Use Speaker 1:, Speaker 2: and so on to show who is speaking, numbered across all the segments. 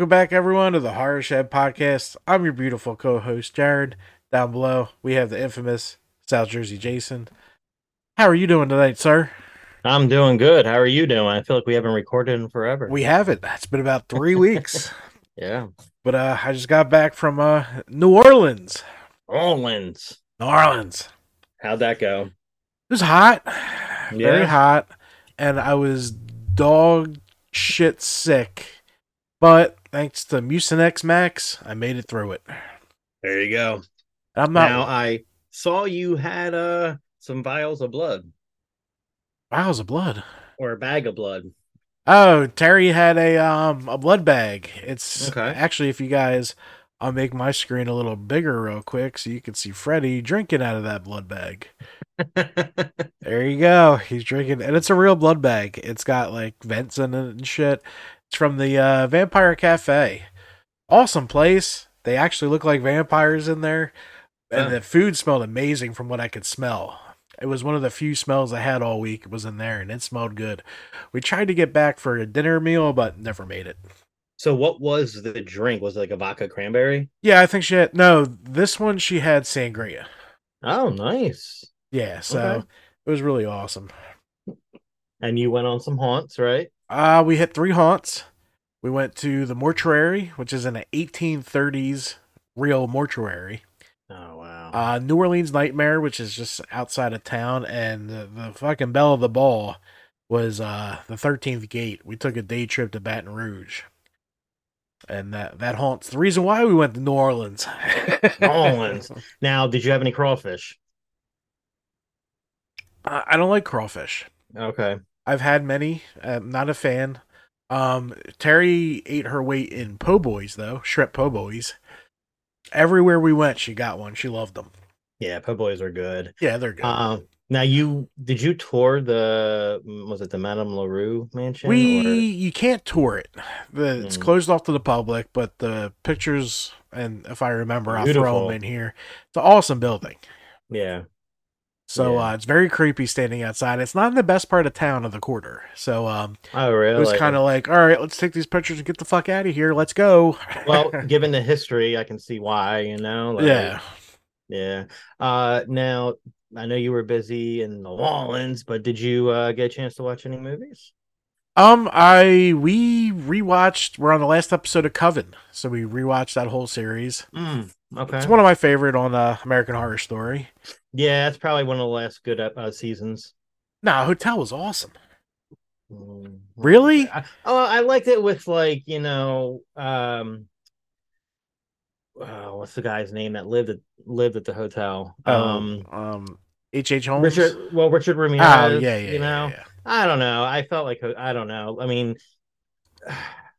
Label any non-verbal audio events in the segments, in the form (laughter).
Speaker 1: Welcome back, everyone, to the Horror Shed Podcast. I'm your beautiful co-host Jared. Down below, we have the infamous South Jersey Jason. How are you doing tonight, sir?
Speaker 2: I'm doing good. How are you doing? I feel like we haven't recorded in forever.
Speaker 1: We haven't. It's been about three (laughs) weeks.
Speaker 2: yeah.
Speaker 1: But uh, I just got back from uh, New Orleans.
Speaker 2: Orleans.
Speaker 1: New Orleans.
Speaker 2: How'd that go?
Speaker 1: It was hot, very hot, and I was dog shit sick. But thanks to Mucinex Max, I made it through it.
Speaker 2: There you go.
Speaker 1: I'm not.
Speaker 2: Now I saw you had uh some vials of blood
Speaker 1: Vials of blood.
Speaker 2: or a bag of blood.
Speaker 1: Oh, Terry had a um a blood bag. It's
Speaker 2: Okay.
Speaker 1: actually if you guys I'll make my screen a little bigger real quick so you can see Freddy drinking out of that blood bag. (laughs) There you go. He's drinking and it's a real blood bag. It's got like vents in it and shit. It's from the uh Vampire Cafe. Awesome place. They actually look like vampires in there. And the food smelled amazing from what I could smell. It was one of the few smells I had all week It was in there and it smelled good. We tried to get back for a dinner meal, but never made it.
Speaker 2: so what was the drink? Was it like a vodka cranberry?
Speaker 1: Yeah, I think she had no, this one she had sangria.
Speaker 2: Oh, nice.
Speaker 1: Yeah, so
Speaker 2: Okay.
Speaker 1: it was really awesome.
Speaker 2: And you went on some haunts, right?
Speaker 1: Uh we hit three haunts. We went to the mortuary, which is an 1830s real mortuary.
Speaker 2: Oh wow.
Speaker 1: Uh New Orleans Nightmare, which is just outside of town, and the, the fucking bell of the ball was uh the 13th gate. We took a day trip to Baton Rouge. And that that haunts the reason why we went to New Orleans. (laughs)
Speaker 2: New Orleans. now, did you have any crawfish?
Speaker 1: I I don't like crawfish.
Speaker 2: Okay.
Speaker 1: I've had many. I'm not a fan. Um, Terry ate her weight in po' boys though, shrimp po' boys. Everywhere we went, she got one. She loved them.
Speaker 2: Yeah, po' boys are good.
Speaker 1: Yeah, they're good.
Speaker 2: Um, now you did you tour the was it the Madame LaLaurie mansion?
Speaker 1: we
Speaker 2: or-
Speaker 1: you can't tour it. The, It's
Speaker 2: Mm.
Speaker 1: closed off to the public, but the pictures and if I remember, I'll throw them in here. It's an awesome building.
Speaker 2: yeah,
Speaker 1: So
Speaker 2: Yeah.
Speaker 1: uh, it's very creepy standing outside. It's not in the best part of town of the quarter. So um,
Speaker 2: oh really?
Speaker 1: it was kind of like, all right, let's take these pictures and get the fuck out of here. Let's go. (laughs)
Speaker 2: well, given the history, I can see why. You know, like,
Speaker 1: yeah.
Speaker 2: yeah. Uh, now I know you were busy in the Orleans, but did you uh get a chance to watch any movies?
Speaker 1: Um, I we rewatched. We're on the last episode of Coven, so we rewatched that whole series.
Speaker 2: Mm, okay.
Speaker 1: It's one of my favorite on uh, American Horror Story.
Speaker 2: Yeah, that's probably one of the last good uh, seasons.
Speaker 1: Nah, Hotel was awesome.
Speaker 2: Mm,
Speaker 1: Really?
Speaker 2: I, oh, I liked it with like you know, um, uh, what's the guy's name that lived at lived at the hotel?
Speaker 1: Um, um, H. H. Holmes.
Speaker 2: Richard. Well, Richard
Speaker 1: Oh
Speaker 2: Ramirez.
Speaker 1: yeah, yeah,
Speaker 2: you know,
Speaker 1: yeah, yeah.
Speaker 2: I don't know. I felt like I don't know. I mean,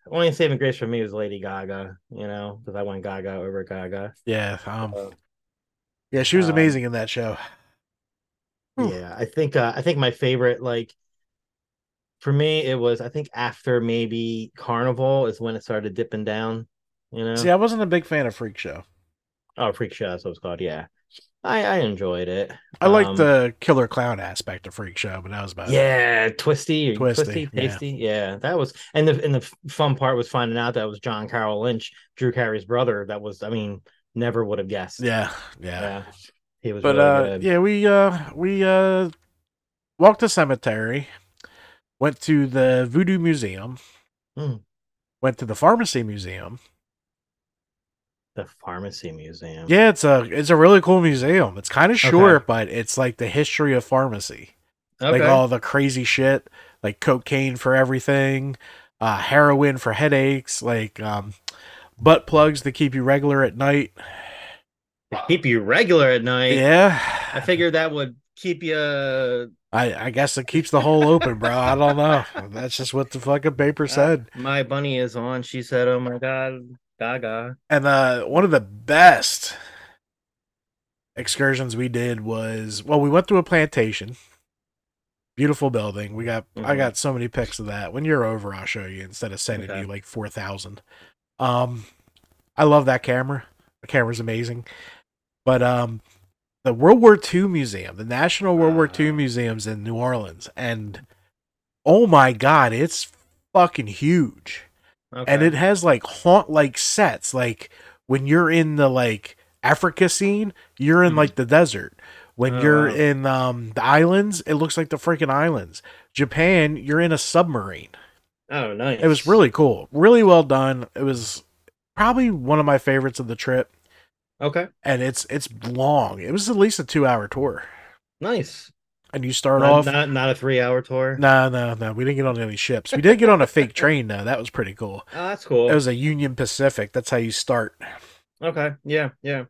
Speaker 2: only saving grace for me was Lady Gaga. You know, because I went Gaga over Gaga.
Speaker 1: Yeah, um,
Speaker 2: Uh,
Speaker 1: yeah, she was
Speaker 2: um,
Speaker 1: amazing in that show.
Speaker 2: Yeah, I think uh, I think my favorite like for me it was I think after maybe Carnival is when it started dipping down. You know,
Speaker 1: See, I wasn't a big fan of Freak Show.
Speaker 2: oh Freak Show, that's what it's called. Yeah, I I enjoyed it.
Speaker 1: I liked
Speaker 2: Um,
Speaker 1: the killer clown aspect of Freak Show, but that was about it.
Speaker 2: Yeah, twisty,
Speaker 1: Twisty,
Speaker 2: twisty,
Speaker 1: yeah.
Speaker 2: tasty. Yeah. that was, and the and the fun part was finding out that was John Carroll Lynch, Drew Carey's brother. That was, I mean, never would have guessed.
Speaker 1: yeah, yeah.
Speaker 2: yeah, he was.
Speaker 1: But
Speaker 2: really
Speaker 1: uh, yeah, we uh, we uh, walked the cemetery, went to the Voodoo Museum,
Speaker 2: Mm.
Speaker 1: went to the Pharmacy Museum.
Speaker 2: The pharmacy museum.
Speaker 1: Yeah, it's a it's a really cool museum. It's kind of
Speaker 2: Okay.
Speaker 1: short, but it's like the history of pharmacy,
Speaker 2: okay.
Speaker 1: like all the crazy shit, like cocaine for everything, uh, heroin for headaches, like um, butt plugs to keep you regular at night.
Speaker 2: keep you regular at night.
Speaker 1: Yeah,
Speaker 2: I figured that would keep you. uh,
Speaker 1: I I guess it keeps the hole open, bro. I don't know. (laughs) That's just what the fucking paper said.
Speaker 2: My bunny is on. She said, "Oh my god, Gaga."
Speaker 1: And uh, one of the best excursions we did was well, we went through a plantation. Beautiful building. We got I
Speaker 2: Mhm.
Speaker 1: got so many pics of that. When you're over, I'll show you instead of sending
Speaker 2: Okay.
Speaker 1: you like four thousand. Um, I love that camera. The camera's amazing. But um, the World War II Museum, the National World War II
Speaker 2: Ah.
Speaker 1: Museum's in New Orleans, and oh my god, it's fucking huge.
Speaker 2: Okay.
Speaker 1: and it has like haunt like sets. Like when you're in the like Africa scene, you're in
Speaker 2: Mhm.
Speaker 1: like the desert. When
Speaker 2: Oh,
Speaker 1: you're
Speaker 2: wow.
Speaker 1: in um, the islands, it looks like the freaking islands. Japan, you're in a submarine.
Speaker 2: oh, nice.
Speaker 1: It was really cool, really well done. It was probably one of my favorites of the trip,
Speaker 2: okay.
Speaker 1: and it's it's long. It was at least a two hour tour,
Speaker 2: Nice.
Speaker 1: And you start
Speaker 2: Not,
Speaker 1: off.
Speaker 2: not not a three hour tour.
Speaker 1: No, no, no. We didn't get on any ships. We did get on a fake (laughs) train though. That was pretty cool.
Speaker 2: Oh, that's cool.
Speaker 1: It was a Union Pacific. That's how you start.
Speaker 2: okay. Yeah. Yeah.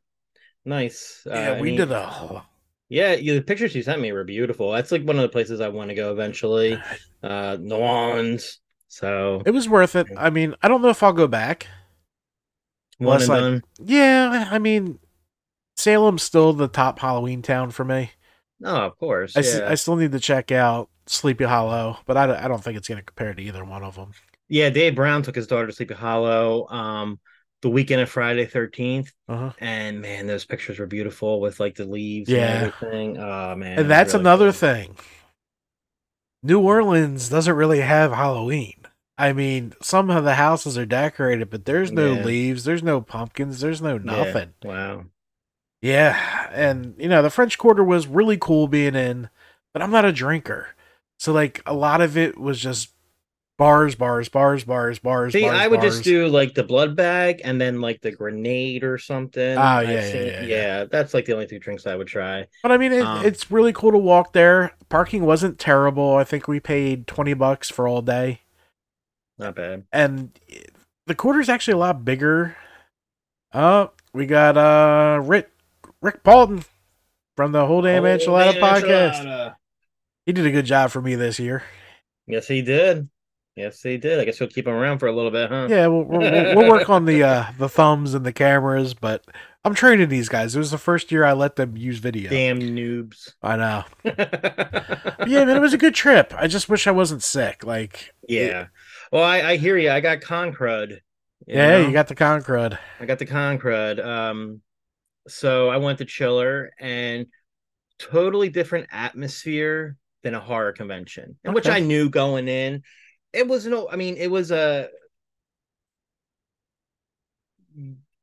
Speaker 2: Nice.
Speaker 1: Yeah,
Speaker 2: Uh,
Speaker 1: we did a.
Speaker 2: Yeah, yeah, the pictures you sent me were beautiful. That's like one of the places I want to go eventually. (sighs) Uh, New Orleans. So
Speaker 1: It was worth it. I mean, I don't know if I'll go back.
Speaker 2: one
Speaker 1: Unless,
Speaker 2: and
Speaker 1: like,
Speaker 2: done.
Speaker 1: Yeah, I mean, Salem's still the top Halloween town for me.
Speaker 2: Oh, of course.
Speaker 1: I,
Speaker 2: Yeah.
Speaker 1: s- I still need to check out Sleepy Hollow, but I, don't- I don't think it's going to compare to either one of them.
Speaker 2: yeah, Dave Brown took his daughter to Sleepy Hollow. Um, the weekend of Friday Thirteenth,
Speaker 1: Uh-huh.
Speaker 2: and man, those pictures were beautiful with like the leaves
Speaker 1: Yeah.
Speaker 2: and everything. Oh man,
Speaker 1: And that's
Speaker 2: really
Speaker 1: another
Speaker 2: cool.
Speaker 1: thing. New Orleans doesn't really have Halloween. I mean, some of the houses are decorated, but there's no
Speaker 2: Yeah.
Speaker 1: leaves, there's no pumpkins, there's no
Speaker 2: Yeah.
Speaker 1: nothing.
Speaker 2: Wow.
Speaker 1: Yeah, and you know, the French Quarter was really cool being in, but I'm not a drinker. So like a lot of it was just bars, bars, bars, bars, bars.
Speaker 2: See,
Speaker 1: bars,
Speaker 2: I would
Speaker 1: bars.
Speaker 2: just do like the blood bag and then like the grenade or something.
Speaker 1: Oh, yeah, yeah,
Speaker 2: seen-
Speaker 1: yeah, yeah.
Speaker 2: That's like the only two drinks I would try.
Speaker 1: But I mean, it,
Speaker 2: Um,
Speaker 1: it's really cool to walk there. Parking wasn't terrible. I think we paid twenty bucks for all day,
Speaker 2: Not bad.
Speaker 1: and the quarter's actually a lot bigger. Oh, we got uh Rick Rick Paulton from the Whole Damn Enchilada podcast.
Speaker 2: enchilada.
Speaker 1: He did a good job for me this year.
Speaker 2: Yes, he did. Yes, he did. I guess we'll keep him around for a little bit, huh?
Speaker 1: Yeah, we'll, we'll, we'll work on the uh, (laughs) the thumbs and the cameras, but I'm training these guys. It was the first year I let them use video.
Speaker 2: Damn noobs.
Speaker 1: I know. (laughs) Yeah, man, it was a good trip. I just wish I wasn't sick. Like,
Speaker 2: yeah. Well, I, I hear you. I got con crud. you
Speaker 1: yeah,
Speaker 2: know?
Speaker 1: you got the con crud.
Speaker 2: I got the con crud. Um, so I went to Chiller and totally different atmosphere than a horror convention, and which I knew going in. It was no, I mean, it was a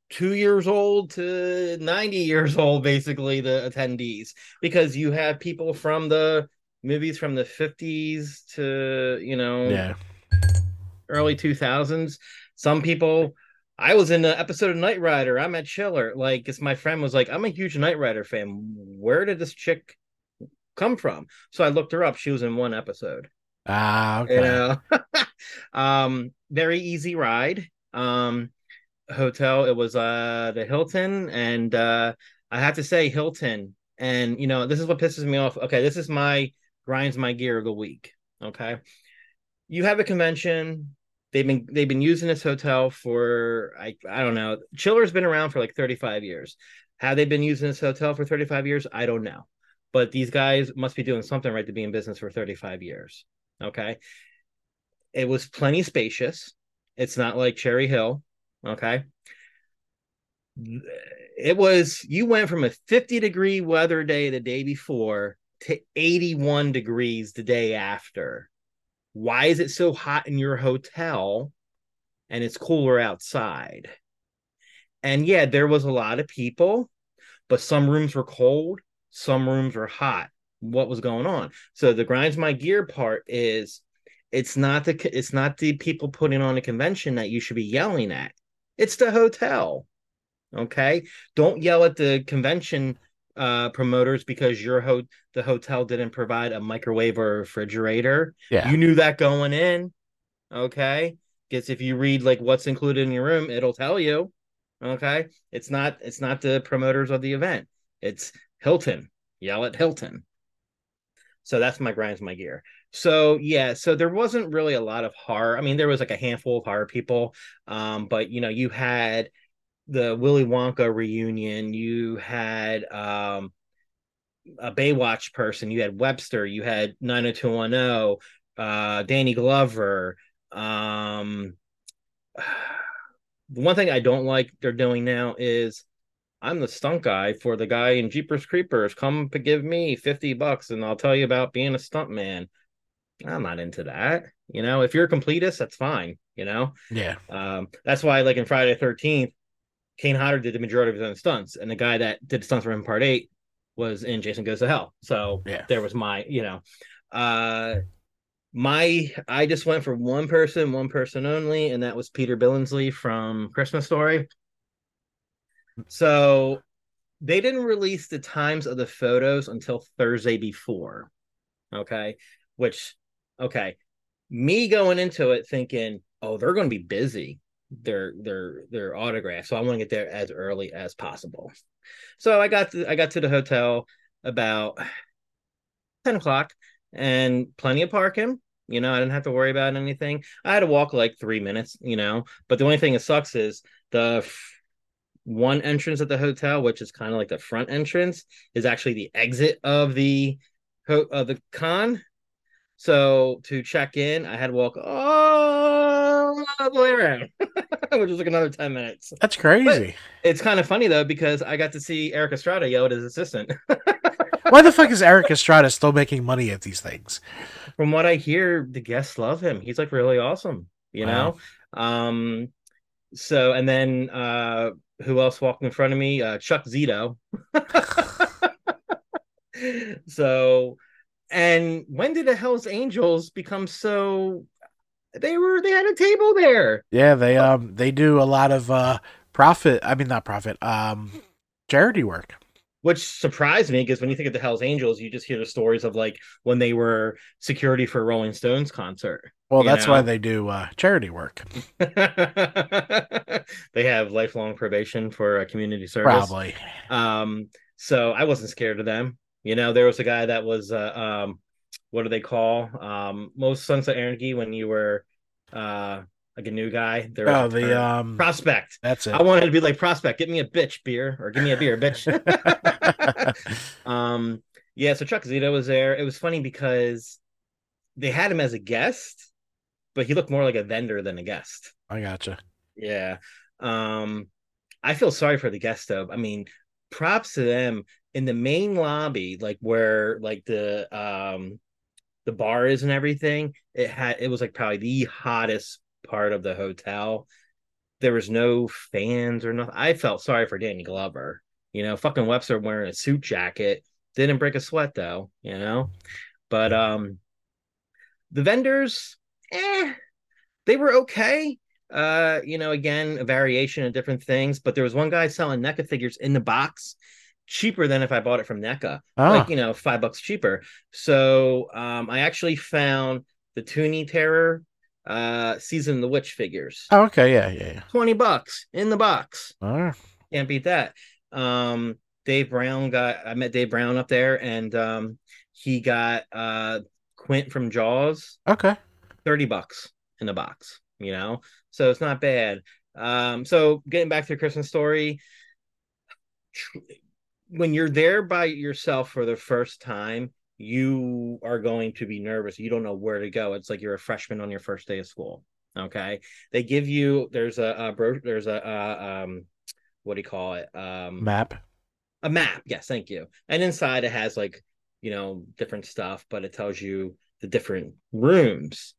Speaker 2: two years old to 90 years old, basically, the attendees, because you have people from the movies from the 50s to, you know,
Speaker 1: Yeah,
Speaker 2: early 2000s. Some people, I was in an episode of Knight Rider. I'm at Chiller. Like, it's my friend was like, I'm a huge Knight Rider fan. Where did this chick come from? So I looked her up. She was in one episode.
Speaker 1: ah, okay.
Speaker 2: You know, (laughs) um, very easy ride. Um, hotel. It was uh the Hilton, and uh, I have to say Hilton. And you know, this is what pisses me off. Okay, this is my grinds my gear of the week. Okay, you have a convention. They've been they've been using this hotel for I I don't know. Chiller's been around for like 35 years. Have they been using this hotel for 35 years? I don't know. But these guys must be doing something right to be in business for 35 years. Okay. It was plenty spacious. It's not like Cherry Hill. Okay. It was, you went from a 50 degree weather day the day before to 81 degrees the day after. Why is it so hot in your hotel and it's cooler outside? And yeah, there was a lot of people, but some rooms were cold, some rooms were hot. What was going on? So the grinds my gear part is it's not the it's not the people putting on a convention that you should be yelling at. It's the hotel. Okay? Don't yell at the convention uh promoters because your ho- the hotel didn't provide a microwave or a refrigerator.
Speaker 1: Yeah,
Speaker 2: You knew that going in. Okay? Guess if you read like what's included in your room, it'll tell you. Okay? It's not it's not the promoters of the event. It's Hilton. Yell at Hilton. So that's my grinds my gear. So yeah, so there wasn't really a lot of horror. I mean, there was like a handful of horror people, um, but you know, you had the Willy Wonka reunion, you had um a Baywatch person, you had Webster, you had 90210, uh Danny Glover. Um (sighs) the one thing I don't like they're doing now is I'm the stunt guy for the guy in Jeepers Creepers. Come to give me 50 bucks and I'll tell you about being a stunt man. I'm not into that. You know, if you're a completist, that's fine. you know?
Speaker 1: Yeah.
Speaker 2: Um, that's why, like in Friday 13th, Kane Hodder did the majority of his own stunts, and the guy that did stunts for him part eight was in Jason Goes to Hell. So
Speaker 1: yeah.
Speaker 2: there was my, you know, uh, my I just went for one person, one person only, and that was Peter Billingsley from Christmas Story. So they didn't release the times of the photos until Thursday before. Okay. Which, okay. Me going into it thinking, oh, they're going to be busy. Their their their autograph. So I want to get there as early as possible. So I got to I got to the hotel about 10 o'clock and plenty of parking. You know, I didn't have to worry about anything. I had to walk like three minutes, you know, but the only thing that sucks is the one entrance at the hotel, which is kind of like the front entrance, is actually the exit of the of the con. So to check in, I had to walk all the way around, (laughs) (laughs) which was like another 10 minutes.
Speaker 1: That's crazy.
Speaker 2: But it's kind of funny though, because I got to see Erik Estrada yell at his assistant. (laughs)
Speaker 1: Why the fuck is Erik Estrada still making money at these things?
Speaker 2: From what I hear, the guests love him. He's like really awesome, you wow. know? Um so and then uh who else walked in front of me? Uh, Chuck Zito. (laughs) so, and when did the Hell's Angels become so? They were they had a table there.
Speaker 1: Yeah, they um they do a lot of uh profit. I mean, not profit. Um, charity work
Speaker 2: which surprised me because when you think of the Hells Angels, you just hear the stories of like when they were security for Rolling Stones concert.
Speaker 1: Well, that's know? why they do uh, charity work. (laughs)
Speaker 2: they have lifelong probation for community service.
Speaker 1: Probably.
Speaker 2: Um, so I wasn't scared of them. You know, there was a guy that was uh, um, what do they call um most Sunset Energy when you were uh like a new guy.
Speaker 1: They're oh, the um
Speaker 2: prospect.
Speaker 1: That's it.
Speaker 2: I wanted to be like prospect. Get me a bitch beer or give me a beer, bitch. (laughs) um, yeah. So Chuck Zito was there. It was funny because they had him as a guest, but he looked more like a vendor than a guest.
Speaker 1: I gotcha.
Speaker 2: Yeah. Um, I feel sorry for the guest though. I mean, props to them in the main lobby, like where like the um the bar is and everything. It had it was like probably the hottest part of the hotel. There was no fans or nothing. I felt sorry for Danny Glover. You know, fucking Webster wearing a suit jacket didn't break a sweat though. You know, but um, the vendors, eh, they were okay. Uh, you know, again, a variation of different things. But there was one guy selling NECA figures in the box, cheaper than if I bought it from NECA. Oh. Like, you know, five bucks cheaper. So um, I actually found the Toony Terror uh season of the witch figures
Speaker 1: oh, okay yeah yeah, yeah.
Speaker 2: 20 bucks in the box
Speaker 1: right.
Speaker 2: can't beat that um dave brown got i met dave brown up there and um he got uh quint from jaws
Speaker 1: okay
Speaker 2: 30 bucks in the box you know so it's not bad um so getting back to the christmas story when you're there by yourself for the first time you are going to be nervous. You don't know where to go. It's like you're a freshman on your first day of school. Okay. They give you, there's a, a bro, there's a, a, um, what do you call it? Um,
Speaker 1: map.
Speaker 2: A map. Yes. Thank you. And inside it has like, you know, different stuff, but it tells you the different rooms.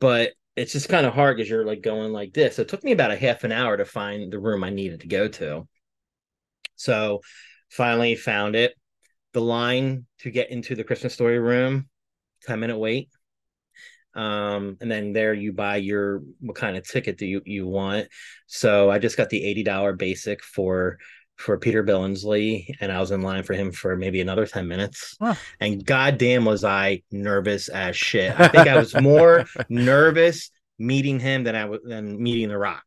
Speaker 2: But it's just kind of hard because you're like going like this. It took me about a half an hour to find the room I needed to go to. So finally found it the line to get into the Christmas story room, 10 minute wait. Um, and then there you buy your what kind of ticket do you, you want. So I just got the $80 basic for for Peter Billingsley, and I was in line for him for maybe another 10 minutes. Huh. And goddamn was I nervous as shit. (laughs) I think I was more nervous meeting him than I was than meeting the rock.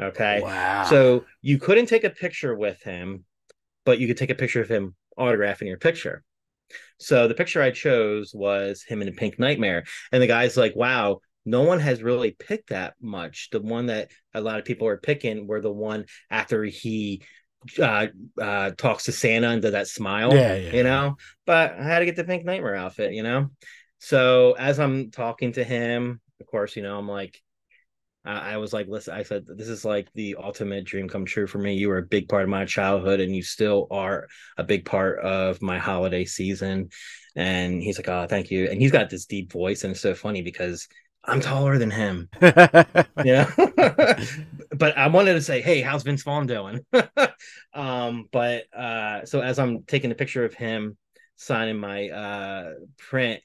Speaker 2: Okay.
Speaker 1: Wow.
Speaker 2: So you couldn't take a picture with him, but you could take a picture of him autographing your picture. So the picture I chose was him in a pink nightmare. And the guy's like, wow, no one has really picked that much. The one that a lot of people are picking were the one after he uh, uh, talks to Santa and does that smile,
Speaker 1: yeah, yeah,
Speaker 2: you know. But I had to get the pink nightmare outfit, you know. So as I'm talking to him, of course, you know, I'm like, I was like, listen, I said, this is like the ultimate dream come true for me. You were a big part of my childhood, and you still are a big part of my holiday season. And he's like, oh, thank you. And he's got this deep voice, and it's so funny because I'm taller than him. (laughs) yeah. (laughs) but I wanted to say, hey, how's Vince Vaughn doing? (laughs) um, but uh, so as I'm taking a picture of him signing my uh print,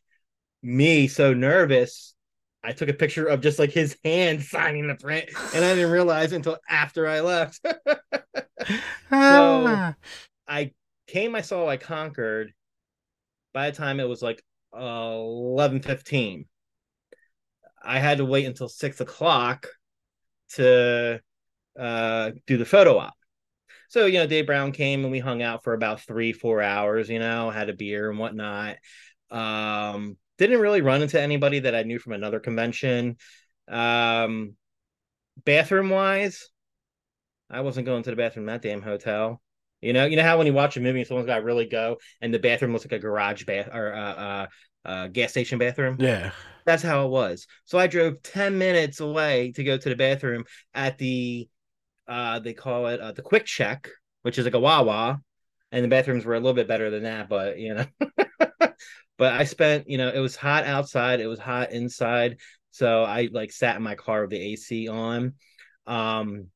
Speaker 2: me so nervous, I took a picture of just like his hand (laughs) signing the print, and I didn't realize until after I left. (laughs) so I came, I saw, I conquered. By the time it was like eleven fifteen, I had to wait until six o'clock to uh, do the photo op. So, you know, Dave Brown came and we hung out for about three, four hours, you know, had a beer and whatnot. Um, didn't really run into anybody that I knew from another convention. Um, bathroom wise, I wasn't going to the bathroom in that damn hotel. You know, you know how when you watch a movie and someone's got to really go, and the bathroom looks like a garage bath or uh, uh, uh, gas station bathroom.
Speaker 1: Yeah,
Speaker 2: that's how it was. So I drove ten minutes away to go to the bathroom at the, uh, they call it uh, the Quick Check, which is like a Wawa, and the bathrooms were a little bit better than that, but you know. (laughs) (laughs) but I spent, you know, it was hot outside, it was hot inside, so I like sat in my car with the AC on. Um,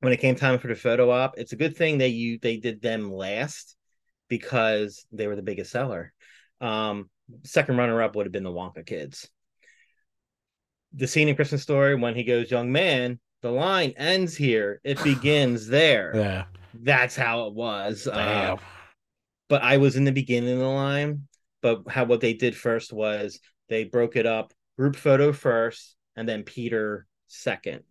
Speaker 2: when it came time for the photo op, it's a good thing that you they did them last because they were the biggest seller. Um, second runner up would have been the Wonka kids. The scene in Christmas Story when he goes, "Young man," the line ends here. It begins there. (laughs)
Speaker 1: Yeah,
Speaker 2: that's how it was. Uh, but I was in the beginning of the line. But how what they did first was they broke it up: group photo first, and then Peter second.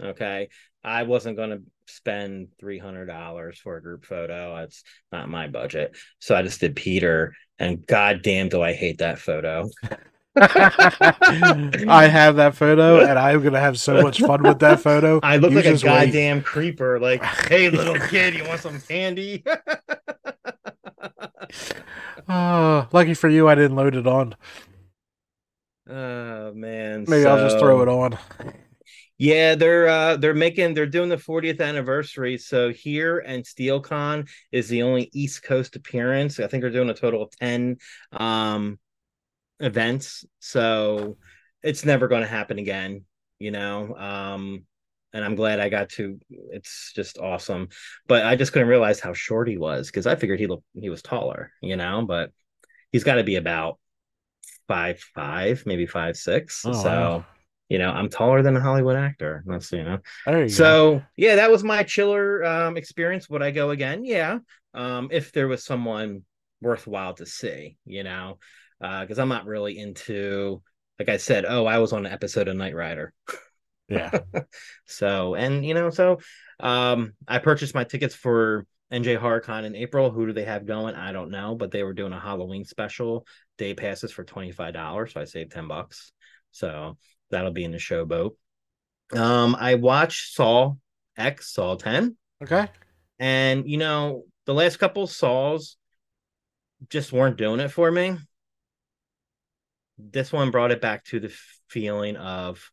Speaker 2: Okay, I wasn't going to spend three hundred dollars for a group photo. That's not my budget. So I just did Peter, and goddamn, do I hate that photo. (laughs)
Speaker 1: I have that photo, and I'm gonna have so much fun with that photo. (laughs)
Speaker 2: I look you like a goddamn wait. creeper. Like, hey, little kid, you want some candy? (laughs)
Speaker 1: oh, lucky for you, I didn't load it on.
Speaker 2: Oh man,
Speaker 1: maybe so... I'll just throw it on.
Speaker 2: Yeah, they're uh they're making they're doing the 40th anniversary. So here and SteelCon is the only East Coast appearance. I think they're doing a total of 10 um events. So it's never going to happen again, you know. Um and I'm glad I got to it's just awesome. But I just couldn't realize how short he was because I figured he looked he was taller, you know, but he's got to be about five five, maybe five six. Oh, so wow you know, I'm taller than a Hollywood actor. That's you know. You so go. yeah, that was my chiller um, experience. Would I go again? Yeah. Um, if there was someone worthwhile to see, you know, because uh, I'm not really into, like I said, oh, I was on an episode of Knight Rider. (laughs)
Speaker 1: Yeah. (laughs)
Speaker 2: so and you know, so um, I purchased my tickets for NJ HorrorCon in April. Who do they have going? I don't know, but they were doing a Halloween special day passes for twenty five dollars, so I saved ten bucks. So That'll be in the showboat. Um, I watched Saw X, Saw 10.
Speaker 1: Okay.
Speaker 2: And you know, the last couple Saws just weren't doing it for me. This one brought it back to the feeling of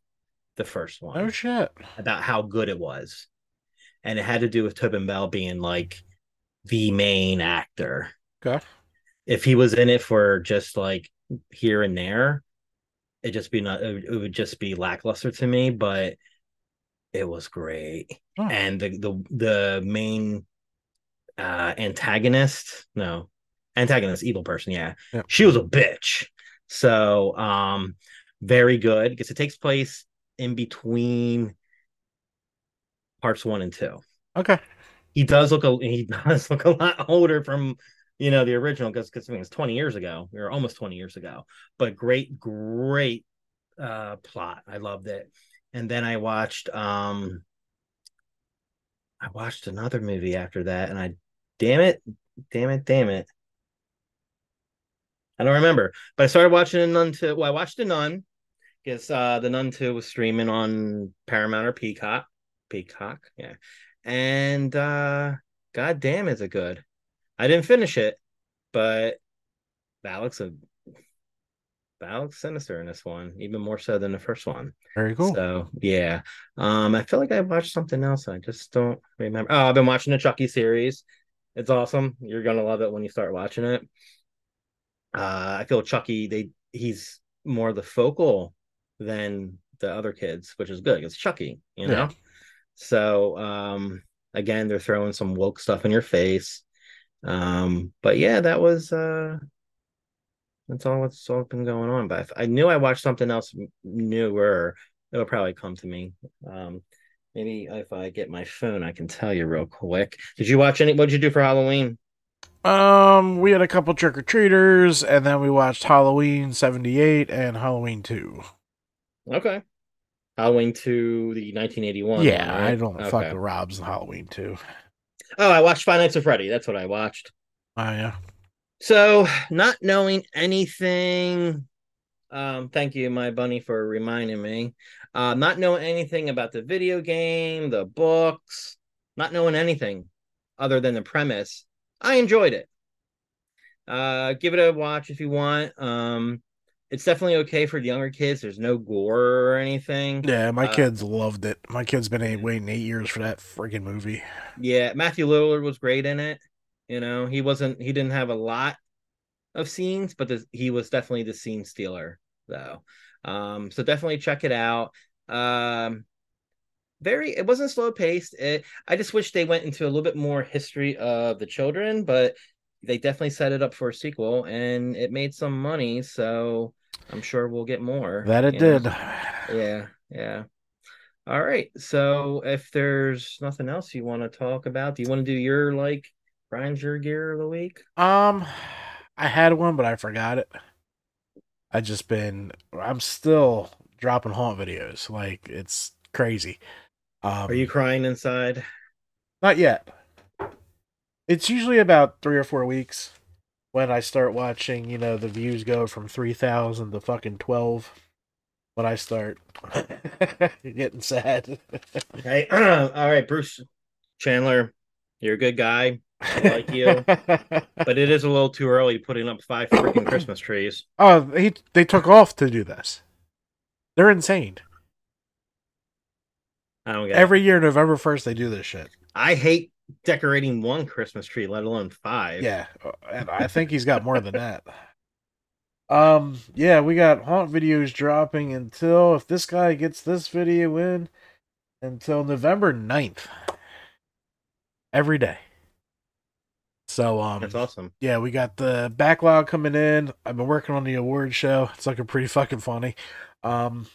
Speaker 2: the first one.
Speaker 1: Oh shit.
Speaker 2: About how good it was. And it had to do with Tobin Bell being like the main actor.
Speaker 1: Okay.
Speaker 2: If he was in it for just like here and there, it just be not it would just be lackluster to me but it was great oh. and the the the main uh antagonist no antagonist evil person yeah yep. she was a bitch so um very good because it takes place in between parts one and two
Speaker 1: okay
Speaker 2: he does look a he (laughs) does look a lot older from you know, the original because because I mean it's 20 years ago, or almost 20 years ago. But great, great uh plot. I loved it. And then I watched um I watched another movie after that, and I damn it, damn it, damn it. I don't remember, but I started watching the Nun 2. Well, I watched the Nun because uh, the Nun 2 was streaming on Paramount or Peacock. Peacock, yeah. And uh, god damn, is it good? I didn't finish it, but that looks a that looks sinister in this one, even more so than the first one.
Speaker 1: Very cool.
Speaker 2: So yeah, um, I feel like I watched something else. I just don't remember. Oh, I've been watching the Chucky series. It's awesome. You're gonna love it when you start watching it. Uh, I feel Chucky. They he's more the focal than the other kids, which is good. It's Chucky, you
Speaker 1: Yeah.
Speaker 2: know. So um, again, they're throwing some woke stuff in your face. Um, but yeah, that was uh, that's all what's all been going on. But if I knew I watched something else newer. It'll probably come to me. Um, maybe if I get my phone, I can tell you real quick. Did you watch any? What did you do for Halloween?
Speaker 1: Um, we had a couple trick or treaters, and then we watched Halloween '78 and Halloween Two.
Speaker 2: Okay. Halloween to the 1981.
Speaker 1: yeah,
Speaker 2: right?
Speaker 1: I don't
Speaker 2: Okay.
Speaker 1: fuck with Rob's and Halloween Two.
Speaker 2: Oh, I watched Five Nights at Freddy. That's what I watched.
Speaker 1: Oh yeah,
Speaker 2: So, not knowing anything, um, thank you, my bunny, for reminding me. Uh, not knowing anything about the video game, the books, not knowing anything other than the premise, I enjoyed it. Uh, give it a watch if you want. Um, it's definitely okay for younger kids. There's no gore or anything.
Speaker 1: yeah. My
Speaker 2: Uh,
Speaker 1: kids loved it. My kid's been eight, waiting eight years for that freaking movie.
Speaker 2: Yeah, Matthew Lillard was great in it. You know, he wasn't he didn't have a lot of scenes, but the, he was definitely the scene stealer though. Um, so definitely check it out. Um, very it wasn't slow paced. It, I just wish they went into a little bit more history of the children, but they definitely set it up for a sequel and it made some money, so I'm sure we'll get more.
Speaker 1: That it
Speaker 2: you know?
Speaker 1: did. (sighs)
Speaker 2: Yeah, yeah. All right. So if there's nothing else you want to talk about, do you want to do your like Brian's your gear of the week?
Speaker 1: Um, I had one, but I forgot it. I just been. I'm still dropping haunt videos. Like it's crazy. Um,
Speaker 2: Are you crying inside?
Speaker 1: Not yet. It's usually about three or four weeks when I start watching. You know, the views go from three thousand to fucking twelve. When I start (laughs) getting sad.
Speaker 2: Okay. (clears throat) All right, Bruce Chandler, you're a good guy, like you. (laughs) but it is a little too early putting up five freaking Christmas trees.
Speaker 1: oh, he they took off to do this. They're insane.
Speaker 2: I don't get it.
Speaker 1: Every year, November first, they do this shit.
Speaker 2: I hate decorating one Christmas tree, let alone five.
Speaker 1: Yeah, uh, and I think he's got more than that. Um, yeah, we got haunt videos dropping until if this guy gets this video in until November 9th. Every day. So um
Speaker 2: That's awesome.
Speaker 1: yeah, we got the backlog coming in. I've been working on the award show. It's looking pretty fucking funny. Um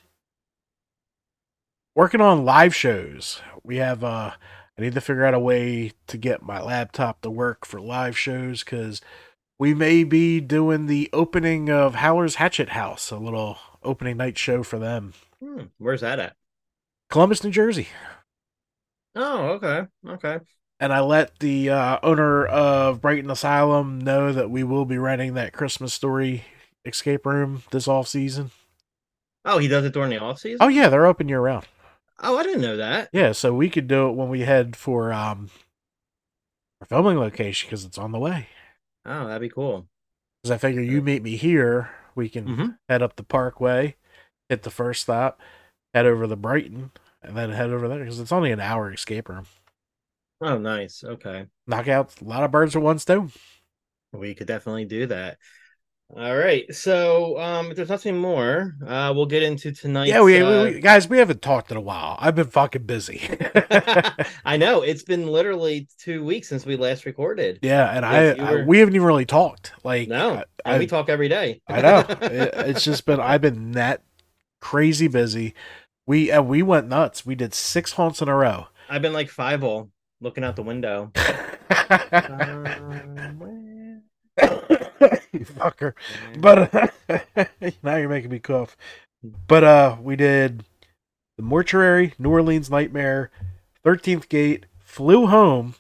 Speaker 1: working on live shows. We have uh I need to figure out a way to get my laptop to work for live shows cuz we may be doing the opening of Howler's Hatchet House, a little opening night show for them.
Speaker 2: Hmm, where's that at?
Speaker 1: Columbus, New Jersey.
Speaker 2: Oh, okay. Okay.
Speaker 1: and I let the uh, owner of Brighton Asylum know that we will be renting that Christmas Story escape room this off season.
Speaker 2: Oh, he does it during the off season?
Speaker 1: Oh yeah, they're open year round.
Speaker 2: Oh, I didn't know that.
Speaker 1: Yeah, so we could do it when we head for um our filming location because it's on the way.
Speaker 2: Oh, that'd be cool.
Speaker 1: Because I figure you meet me here, we can
Speaker 2: Mhm.
Speaker 1: head up the Parkway, hit the first stop, head over to Brighton, and then head over there because it's only an hour escape room.
Speaker 2: Oh, nice. Okay.
Speaker 1: Knock out a lot of birds with one stone.
Speaker 2: We could definitely do that. All right. So, um, if there's nothing more, uh, we'll get into tonight.
Speaker 1: yeah, we,
Speaker 2: uh,
Speaker 1: we, guys, we haven't talked in a while. I've been fucking busy. (laughs) (laughs)
Speaker 2: I know it's been literally two weeks since we last recorded.
Speaker 1: yeah, and I,
Speaker 2: you
Speaker 1: I we haven't even really talked. Like,
Speaker 2: No,
Speaker 1: I,
Speaker 2: and we talk every day.
Speaker 1: I know It- (laughs) it's just been I've been that crazy busy. We uh, we went nuts. We did six haunts in a row.
Speaker 2: I've been like five all looking out the window. (laughs)
Speaker 1: you fucker. But uh, (laughs) now you're making me cough. But uh, we did the mortuary, New Orleans Nightmare, Thirteenth Gate, flew home,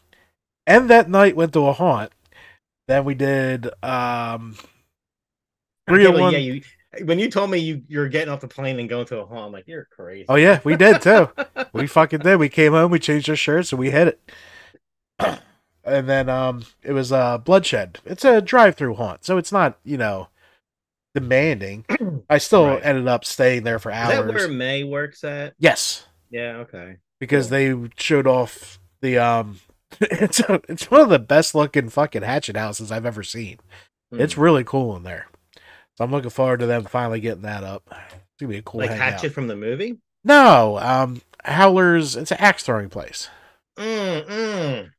Speaker 1: and that night went to a haunt. Then we did um,
Speaker 2: can't believe-
Speaker 1: 301
Speaker 2: yeah, you. When you told me you you're getting off the plane and going to a haunt, I'm like, you're crazy.
Speaker 1: Oh yeah, we did too. (laughs) we fucking did. We came home, we changed our shirts, and we hit it. And then um, it was uh, bloodshed. It's a drive-through haunt, so it's not you know demanding. (clears throat) I still
Speaker 2: Right.
Speaker 1: ended up staying there for
Speaker 2: Is
Speaker 1: hours.
Speaker 2: that where May works at?
Speaker 1: yes,
Speaker 2: Yeah. Okay.
Speaker 1: because they showed off the um. (laughs) It's a, it's one of the best looking fucking hatchet houses I've ever seen.
Speaker 2: Hmm.
Speaker 1: It's really cool in there. So I'm looking forward to them finally getting that up. It's gonna be a cool
Speaker 2: like
Speaker 1: hangout.
Speaker 2: Hatchet from the movie.
Speaker 1: No, um, Howler's. It's an axe throwing place.
Speaker 2: Mm, mm.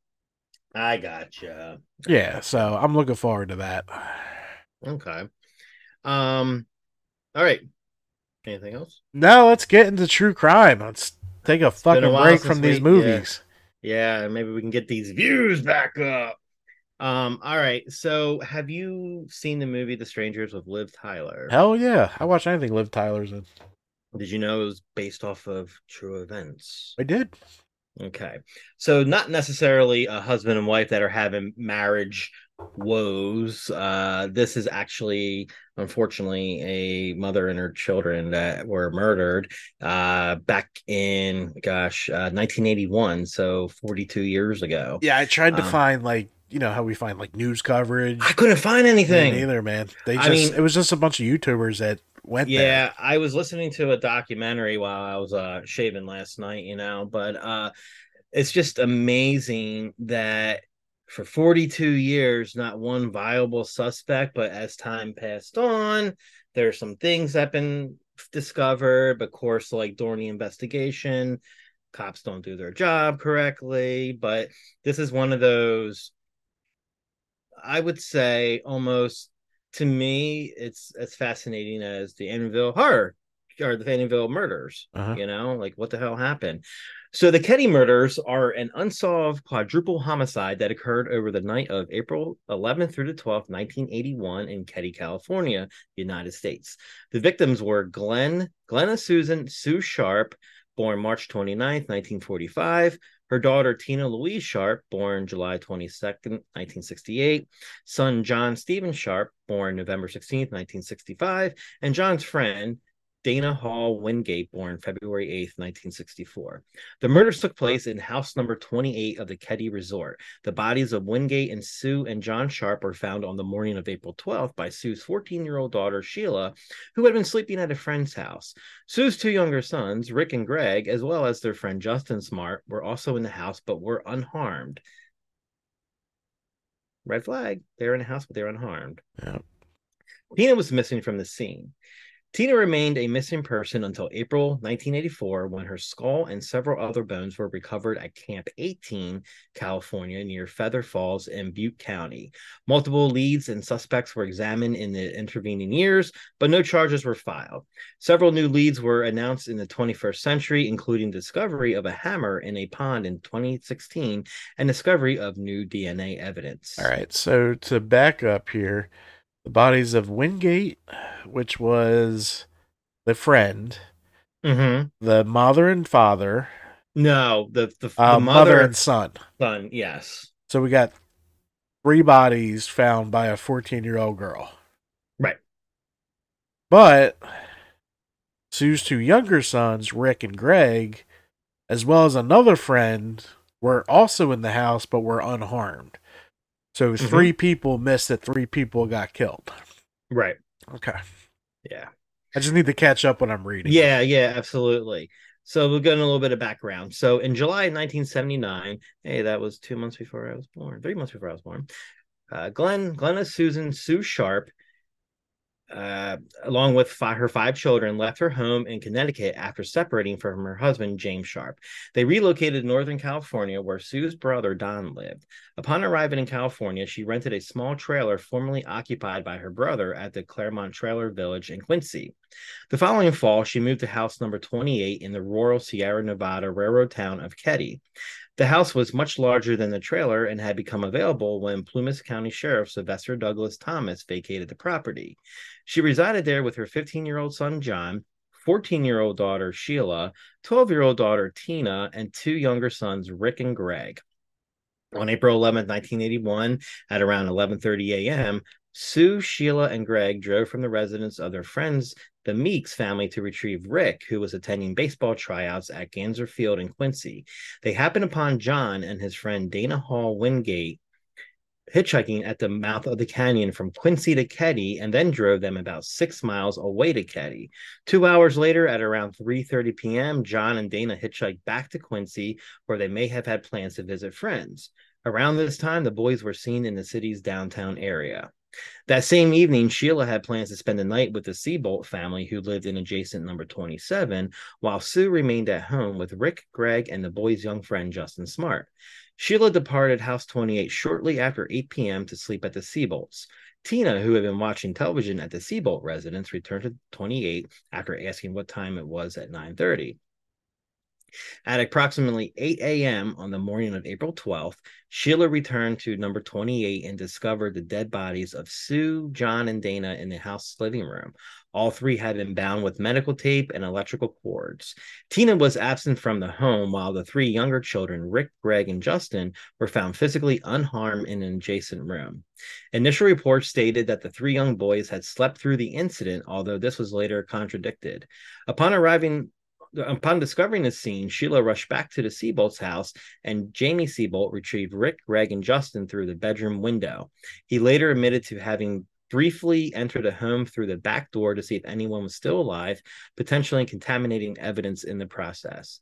Speaker 2: I gotcha.
Speaker 1: Yeah, so I'm looking forward to that.
Speaker 2: Okay. Um. All right. Anything else?
Speaker 1: Now let's get into true crime. Let's take a
Speaker 2: a
Speaker 1: fucking
Speaker 2: while
Speaker 1: break from these
Speaker 2: we- yeah.
Speaker 1: movies.
Speaker 2: Yeah, maybe we can get these views back up. Um. All right. So, have you seen the movie The Strangers with Liv Tyler?
Speaker 1: Hell yeah, I watch anything Liv Tyler's in.
Speaker 2: Did you know it was based off of true events?
Speaker 1: I did.
Speaker 2: Okay. So not necessarily a husband and wife that are having marriage woes. Uh this is actually unfortunately a mother and her children that were murdered uh back in gosh, uh 1981, so 42 years ago.
Speaker 1: Yeah, I tried to
Speaker 2: Um,
Speaker 1: find like you know how we find like news coverage.
Speaker 2: I couldn't find anything.
Speaker 1: Neither, man. They
Speaker 2: I
Speaker 1: just
Speaker 2: mean-
Speaker 1: it was just a bunch of YouTubers that went
Speaker 2: yeah i was listening to a documentary while i was uh shaving last night you know but uh it's just amazing that for 42 years not one viable suspect but as time passed on there's some things that have been discovered but of course like during the investigation cops don't do their job correctly but this is one of those i would say almost to me, it's as fascinating as the Amityville horror or the Amityville murders.
Speaker 1: Uh-huh.
Speaker 2: You know, like what the hell happened? So the Keddie murders are an unsolved quadruple homicide that occurred over the night of April 11th through the 12th, 1981, in Keddie, California, United States. The victims were Glenn, Glenna Susan Sue Sharp, born March 29th, 1945. Her daughter Tina Louise Sharp, born July 22nd, 1968. Son John Stephen Sharp, born November 16th, 1965. And John's friend Dana Hall Wingate, born February 8th, 1964. The murders took place in house number 28 of the Keddie Resort. The bodies of Wingate and Sue and John Sharp were found on the morning of April 12th by Sue's 14 year old daughter, Sheila, who had been sleeping at a friend's house. Sue's two younger sons, Rick and Greg, as well as their friend Justin Smart, were also in the house but were unharmed. Red flag. They're in the house, but they're unharmed.
Speaker 1: Yeah.
Speaker 2: Tina was missing from the scene. Tina remained a missing person until April 1984 when her skull and several other bones were recovered at Camp 18, California, near Feather Falls in Butte County. Multiple leads and suspects were examined in the intervening years, but no charges were filed. Several new leads were announced in the 21st century, including the discovery of a hammer in a pond in 2016 and discovery of new DNA evidence.
Speaker 1: All right, so to back up here, the bodies of Wingate, which was the friend,
Speaker 2: Mm-hmm.
Speaker 1: the mother and father,
Speaker 2: No, the the, the
Speaker 1: uh,
Speaker 2: mother,
Speaker 1: mother and son.
Speaker 2: son, yes.
Speaker 1: So we got three bodies found by a 14 year old girl.
Speaker 2: Right.
Speaker 1: But Sue's two younger sons, Rick and Greg, as well as another friend, were also in the house but were unharmed. So
Speaker 2: Mm-hmm.
Speaker 1: 3 people missed it, three people got killed.
Speaker 2: Right.
Speaker 1: Okay.
Speaker 2: Yeah.
Speaker 1: I just need to catch up when I'm reading.
Speaker 2: Yeah, yeah, absolutely. So we'll get in a little bit of background. So in July 1979, hey, that was two months before I was born, three months before I was born. Uh, Glenn, Glenna Susan Sue Sharp, uh, along with fi- her five children, left her home in Connecticut after separating from her husband James Sharp. They relocated to Northern California, where Sue's brother Don lived. Upon arriving in California, she rented a small trailer formerly occupied by her brother at the Claremont Trailer Village in Quincy. The following fall, she moved to house number 28 in the rural Sierra Nevada railroad town of Keddie. The house was much larger than the trailer and had become available when Plumas County Sheriff Sylvester Douglas Thomas vacated the property. She resided there with her 15 year old son, John, 14 year old daughter, Sheila, 12 year old daughter, Tina, and two younger sons, Rick and Greg. On April 11, 1981, at around 11:30 a.m., Sue, Sheila, and Greg drove from the residence of their friends, the Meeks family, to retrieve Rick, who was attending baseball tryouts at Gansner Field in Quincy. They happened upon John and his friend Dana Hall Wingate hitchhiking at the mouth of the canyon from Quincy to Keddie, and then drove them about six miles away to Keddie. Two hours later, at around 3:30 p.m., John and Dana hitchhiked back to Quincy, where they may have had plans to visit friends. Around this time, the boys were seen in the city's downtown area. That same evening, Sheila had plans to spend the night with the Seabolt family who lived in adjacent number 27, while Sue remained at home with Rick, Greg, and the boy's young friend Justin Smart. Sheila departed House 28 shortly after 8 p.m. to sleep at the Seabolts. Tina, who had been watching television at the Seabolt residence, returned to 28 after asking what time it was at 9:30. At approximately 8 a.m. on the morning of April 12th, Sheila returned to number 28 and discovered the dead bodies of Sue, John, and Dana in the house living room. All three had been bound with medical tape and electrical cords. Tina was absent from the home while the three younger children, Rick, Greg, and Justin, were found physically unharmed in an adjacent room. Initial reports stated that the three young boys had slept through the incident, although this was later contradicted. Upon arriving upon discovering the scene, Sheila rushed back to the Seabolt's house, and Jamie Seabolt retrieved Rick, Greg, and Justin through the bedroom window. He later admitted to having briefly entered a home through the back door to see if anyone was still alive, potentially contaminating evidence in the process.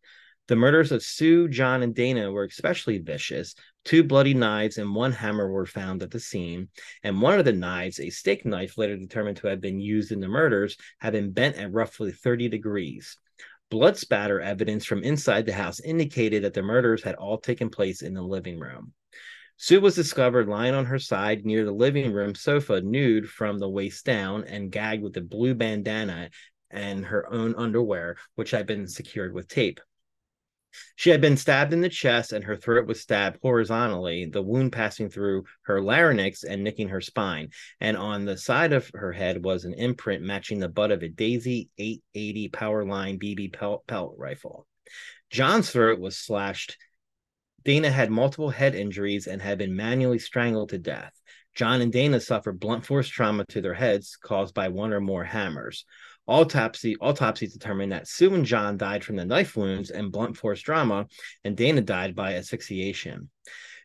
Speaker 2: The murders of Sue, John, and Dana were especially vicious. Two bloody knives and one hammer were found at the scene, and one of the knives, a steak knife later determined to have been used in the murders, had been bent at roughly 30 degrees. Blood spatter evidence from inside the house indicated that the murders had all taken place in the living room. Sue was discovered lying on her side near the living room sofa, nude from the waist down and gagged with a blue bandana and her own underwear, which had been secured with tape. She had been stabbed in the chest and her throat was stabbed horizontally, the wound passing through her larynx and nicking her spine. And on the side of her head was an imprint matching the butt of a Daisy 880 Powerline BB pelt, pelt rifle. John's throat was slashed. Dana had multiple head injuries and had been manually strangled to death. John and Dana suffered blunt force trauma to their heads caused by one or more hammers. Autopsy autopsies determined that Sue and John died from the knife wounds and blunt force trauma, and Dana died by asphyxiation.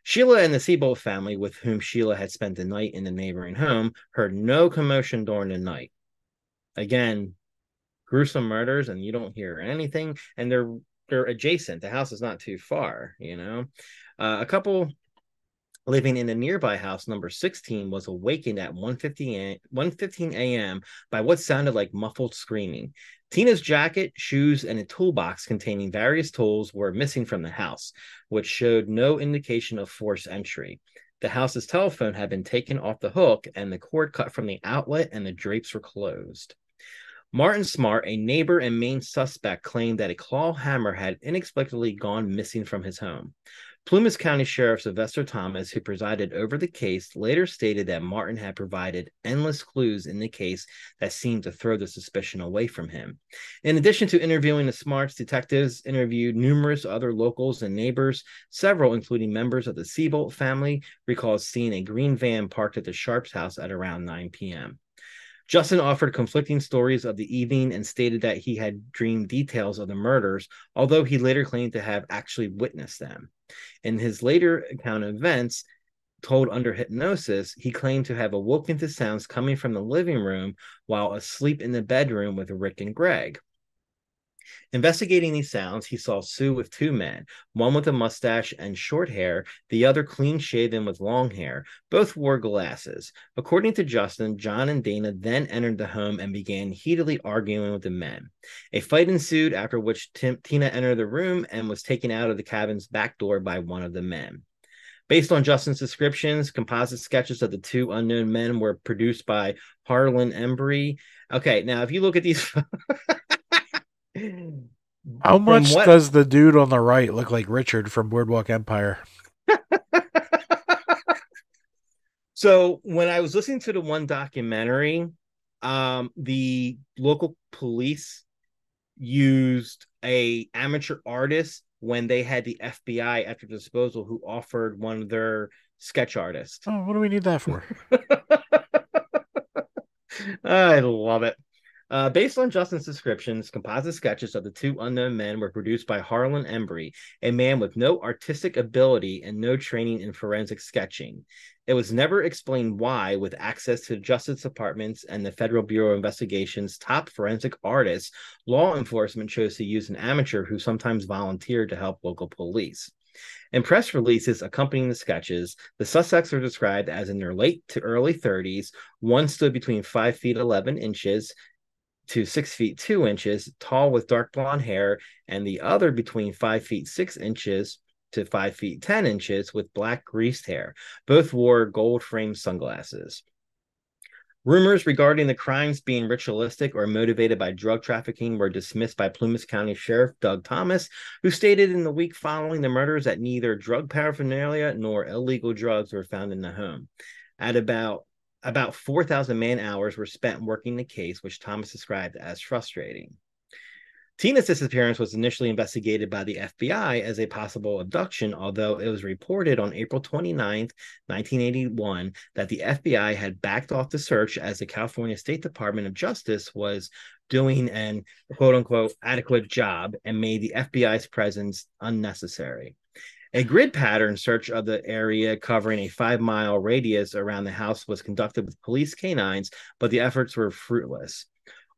Speaker 2: Sheila and the Seabolt family, with whom Sheila had spent the night in the neighboring home, heard no commotion during the night. Again, gruesome murders, and you don't hear anything, and they're they're adjacent. The house is not too far, you know. Uh, a couple living in a nearby house number 16 was awakened at 1.15 a.m. by what sounded like muffled screaming. Tina's jacket, shoes, and a toolbox containing various tools were missing from the house, which showed no indication of forced entry. The house's telephone had been taken off the hook and the cord cut from the outlet, and the drapes were closed. Martin Smart, a neighbor and main suspect, claimed that a claw hammer had inexplicably gone missing from his home. Plumas County Sheriff Sylvester Thomas, who presided over the case, later stated that Martin had provided endless clues in the case that seemed to throw the suspicion away from him. In addition to interviewing the Smarts, detectives interviewed numerous other locals and neighbors. Several, including members of the Seabolt family, recalled seeing a green van parked at the Sharps house at around 9 p.m. Justin offered conflicting stories of the evening and stated that he had dreamed details of the murders, although he later claimed to have actually witnessed them. In his later account of events, told under hypnosis, he claimed to have awoken to sounds coming from the living room while asleep in the bedroom with Rick and Greg. Investigating these sounds, he saw Sue with two men, one with a mustache and short hair, the other clean shaven with long hair. Both wore glasses. According to Justin, John and Dana then entered the home and began heatedly arguing with the men. A fight ensued, after which Tim- Tina entered the room and was taken out of the cabin's back door by one of the men. Based on Justin's descriptions, composite sketches of the two unknown men were produced by Harlan Embry. Okay, now if you look at these (laughs)
Speaker 1: How much what... does the dude on the right look like Richard from Boardwalk Empire? (laughs)
Speaker 2: so when I was listening to the one documentary, um, the local police used a amateur artist when they had the FBI at their disposal who offered one of their sketch artists.
Speaker 1: Oh, what do we need that for? (laughs)
Speaker 2: I love it. Uh, based on Justin's descriptions, composite sketches of the two unknown men were produced by Harlan Embry, a man with no artistic ability and no training in forensic sketching. It was never explained why, with access to Justice Department's and the Federal Bureau of Investigation's top forensic artists, law enforcement chose to use an amateur who sometimes volunteered to help local police. In press releases accompanying the sketches, the suspects are described as in their late to early 30s. One stood between 5 feet 11 inches to 6 feet 2 inches, tall with dark blonde hair, and the other between 5 feet 6 inches to 5 feet 10 inches with black greased hair. Both wore gold framed sunglasses. Rumors regarding the crimes being ritualistic or motivated by drug trafficking were dismissed by Plumas County Sheriff Doug Thomas, who stated in the week following the murders that neither drug paraphernalia nor illegal drugs were found in the home. At about about 4,000 man hours were spent working the case, which Thomas described as frustrating. Tina's disappearance was initially investigated by the FBI as a possible abduction, although it was reported on April 29, 1981, that the FBI had backed off the search as the California State Department of Justice was doing an quote unquote adequate job and made the FBI's presence unnecessary. A grid pattern search of the area covering a five mile radius around the house was conducted with police canines, but the efforts were fruitless.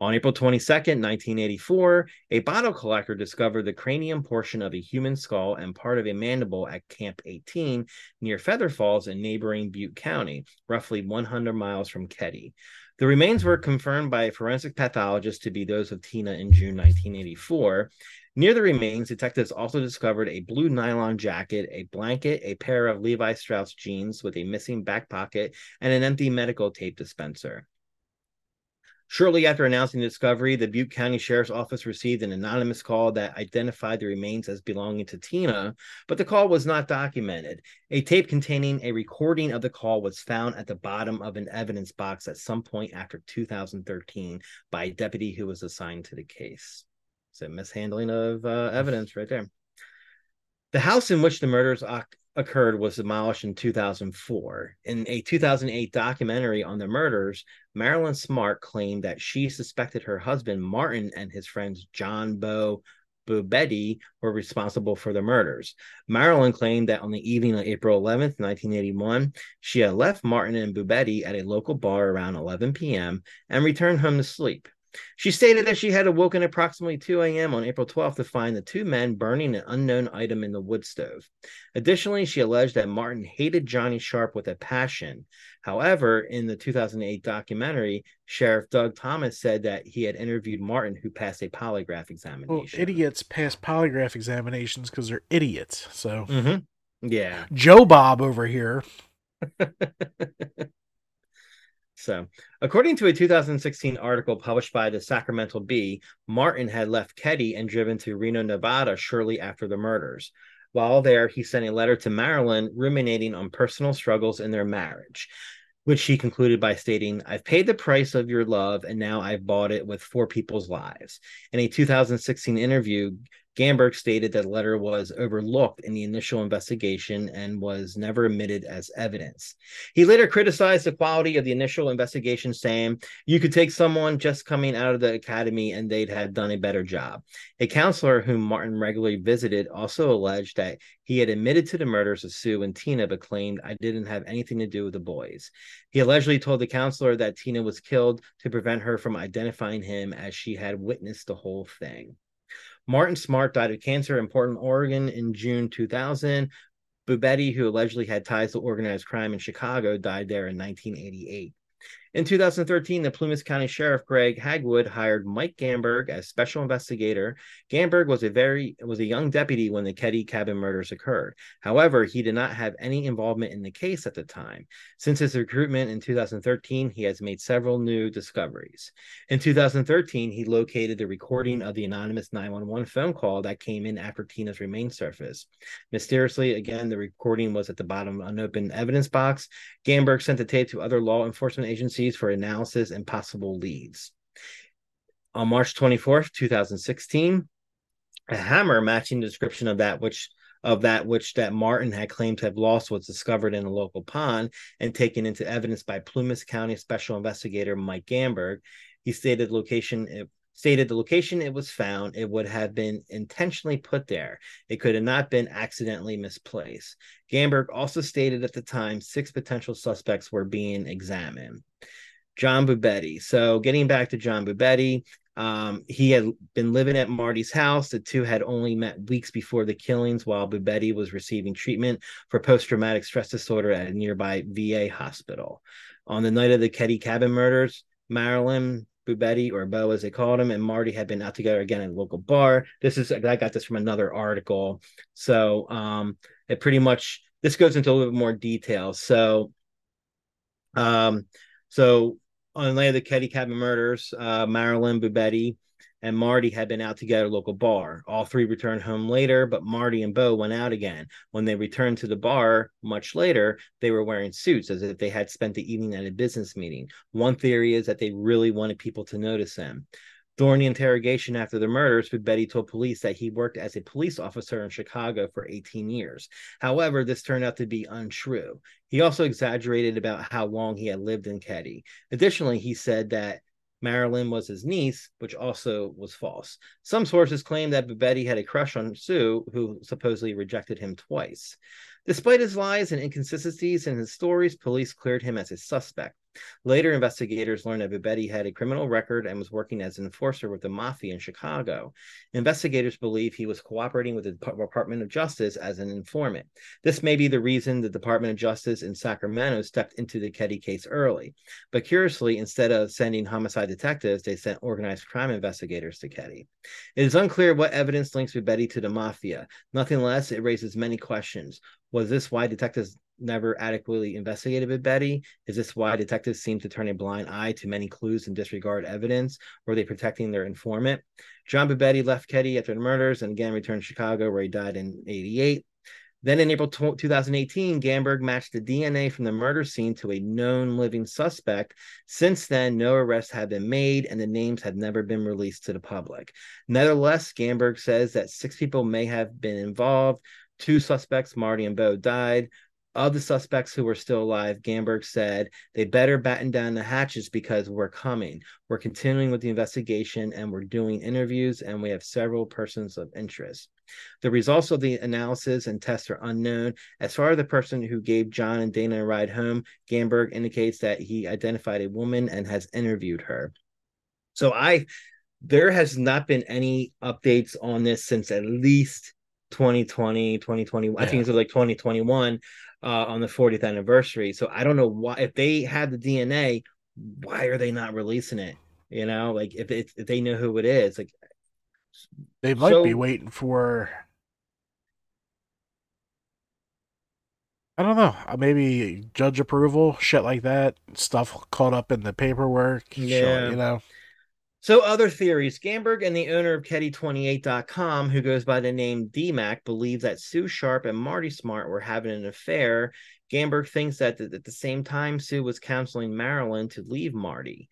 Speaker 2: On April 22, 1984, a bottle collector discovered the cranium portion of a human skull and part of a mandible at Camp 18 near Feather Falls in neighboring Butte County, roughly 100 miles from Keddie. The remains were confirmed by a forensic pathologist to be those of Tina in June 1984. Near the remains, detectives also discovered a blue nylon jacket, a blanket, a pair of Levi Strauss jeans with a missing back pocket, and an empty medical tape dispenser. Shortly after announcing the discovery, the Butte County Sheriff's Office received an anonymous call that identified the remains as belonging to Tina, but the call was not documented. A tape containing a recording of the call was found at the bottom of an evidence box at some point after 2013 by a deputy who was assigned to the case. So, mishandling of uh, evidence right there. The house in which the murders occurred was demolished in 2004. In a 2008 documentary on the murders, Marilyn Smart claimed that she suspected her husband Martin and his friends John Bo Boubede were responsible for the murders. Marilyn claimed that on the evening of April 11th, 1981, she had left Martin and Boubede at a local bar around 11 p.m. and returned home to sleep. She stated that she had awoken approximately 2 a.m. on April 12th to find the two men burning an unknown item in the wood stove. Additionally, she alleged that Martin hated Johnny Sharp with a passion. However, in the 2008 documentary, Sheriff Doug Thomas said that he had interviewed Martin, who passed a polygraph examination. Well,
Speaker 1: idiots pass polygraph examinations because they're idiots. So,
Speaker 2: mm-hmm. yeah.
Speaker 1: Joe Bob over here. (laughs)
Speaker 2: So, according to a 2016 article published by the Sacramento Bee, Martin had left Keddie and driven to Reno, Nevada shortly after the murders. While there, he sent a letter to Marilyn ruminating on personal struggles in their marriage, which he concluded by stating, I've paid the price of your love, and now I've bought it with four people's lives. In a 2016 interview, Gamberg stated that the letter was overlooked in the initial investigation and was never admitted as evidence. He later criticized the quality of the initial investigation, saying, You could take someone just coming out of the academy and they'd have done a better job. A counselor whom Martin regularly visited also alleged that he had admitted to the murders of Sue and Tina, but claimed, I didn't have anything to do with the boys. He allegedly told the counselor that Tina was killed to prevent her from identifying him as she had witnessed the whole thing. Martin Smart died of cancer in Portland, Oregon in June 2000. Boubede, who allegedly had ties to organized crime in Chicago, died there in 1988. In 2013, the Plumas County Sheriff Greg Hagwood hired Mike Gamberg as special investigator. Gamberg was a very was a young deputy when the Keddie cabin murders occurred. However, he did not have any involvement in the case at the time. Since his recruitment in 2013, he has made several new discoveries. In 2013, he located the recording of the anonymous 911 phone call that came in after Tina's remains surfaced. Mysteriously, again, the recording was at the bottom of an unopened evidence box. Gamberg sent the tape to other law enforcement agencies for analysis and possible leads. On March 24th, 2016, a hammer matching the description of that which of that which that Martin had claimed to have lost was discovered in a local pond and taken into evidence by Plumas County Special Investigator Mike Gamberg. He stated location it stated the location it was found, it would have been intentionally put there. It could have not been accidentally misplaced. Gamberg also stated at the time six potential suspects were being examined. John Boubede. So, getting back to John Boubede, Um, he had been living at Marty's house. The two had only met weeks before the killings while Boubede was receiving treatment for post traumatic stress disorder at a nearby VA hospital. On the night of the Keddie cabin murders, Marilyn, Boubede, or Bo as they called him, and Marty had been out together again at a local bar. This is I got this from another article. So um, it pretty much this goes into a little bit more detail. So um, so on the night of the Keddie cabin murders, uh, Marilyn, Boubede, and Marty had been out together at a local bar. All three returned home later, but Marty and Bo went out again. When they returned to the bar much later, they were wearing suits as if they had spent the evening at a business meeting. One theory is that they really wanted people to notice them. During the interrogation after the murders, Betty told police that he worked as a police officer in Chicago for 18 years. However, this turned out to be untrue. He also exaggerated about how long he had lived in Keddie. Additionally, he said that Marilyn was his niece, which also was false. Some sources claim that Betty had a crush on Sue, who supposedly rejected him twice. Despite his lies and inconsistencies in his stories, police cleared him as a suspect. Later, investigators learned that Boubede had a criminal record and was working as an enforcer with the mafia in Chicago. Investigators believe he was cooperating with the Department of Justice as an informant. This may be the reason the Department of Justice in Sacramento stepped into the Keddie case early. But curiously, instead of sending homicide detectives, they sent organized crime investigators to Keddie. It is unclear what evidence links Boubede to the mafia. Nothing less, it raises many questions. Was this why detectives never adequately investigated with Betty? Is this why detectives seem to turn a blind eye to many clues and disregard evidence? Were they protecting their informant? John Boubede left Keddie after the murders and again returned to Chicago, where he died in 88. Then in April 2018, Gamberg matched the DNA from the murder scene to a known living suspect. Since then, no arrests have been made and the names have never been released to the public. Nevertheless, Gamberg says that six people may have been involved. Two suspects, Marty and Bo, died. Of the suspects who were still alive, Gamberg said, they better batten down the hatches because we're coming. We're continuing with the investigation and we're doing interviews, and we have several persons of interest. The results of the analysis and tests are unknown. As far as the person who gave John and Dana a ride home, Gamberg indicates that he identified a woman and has interviewed her. So I there has not been any updates on this since at least 2020 2020 yeah. i think it's like 2021 uh, on the 40th anniversary. So I don't know why if they had the DNA, why are they not releasing it? You know, like if it, if they know who it is, like
Speaker 1: they might so, be waiting for. I don't know. Uh, maybe judge approval, shit like that. Stuff caught up in the paperwork. Yeah, you know.
Speaker 2: So, other theories. Gamberg and the owner of Keddie28.com, who goes by the name DMAC, believe that Sue Sharp and Marty Smart were having an affair. Gamberg thinks that at the same time, Sue was counseling Marilyn to leave Marty.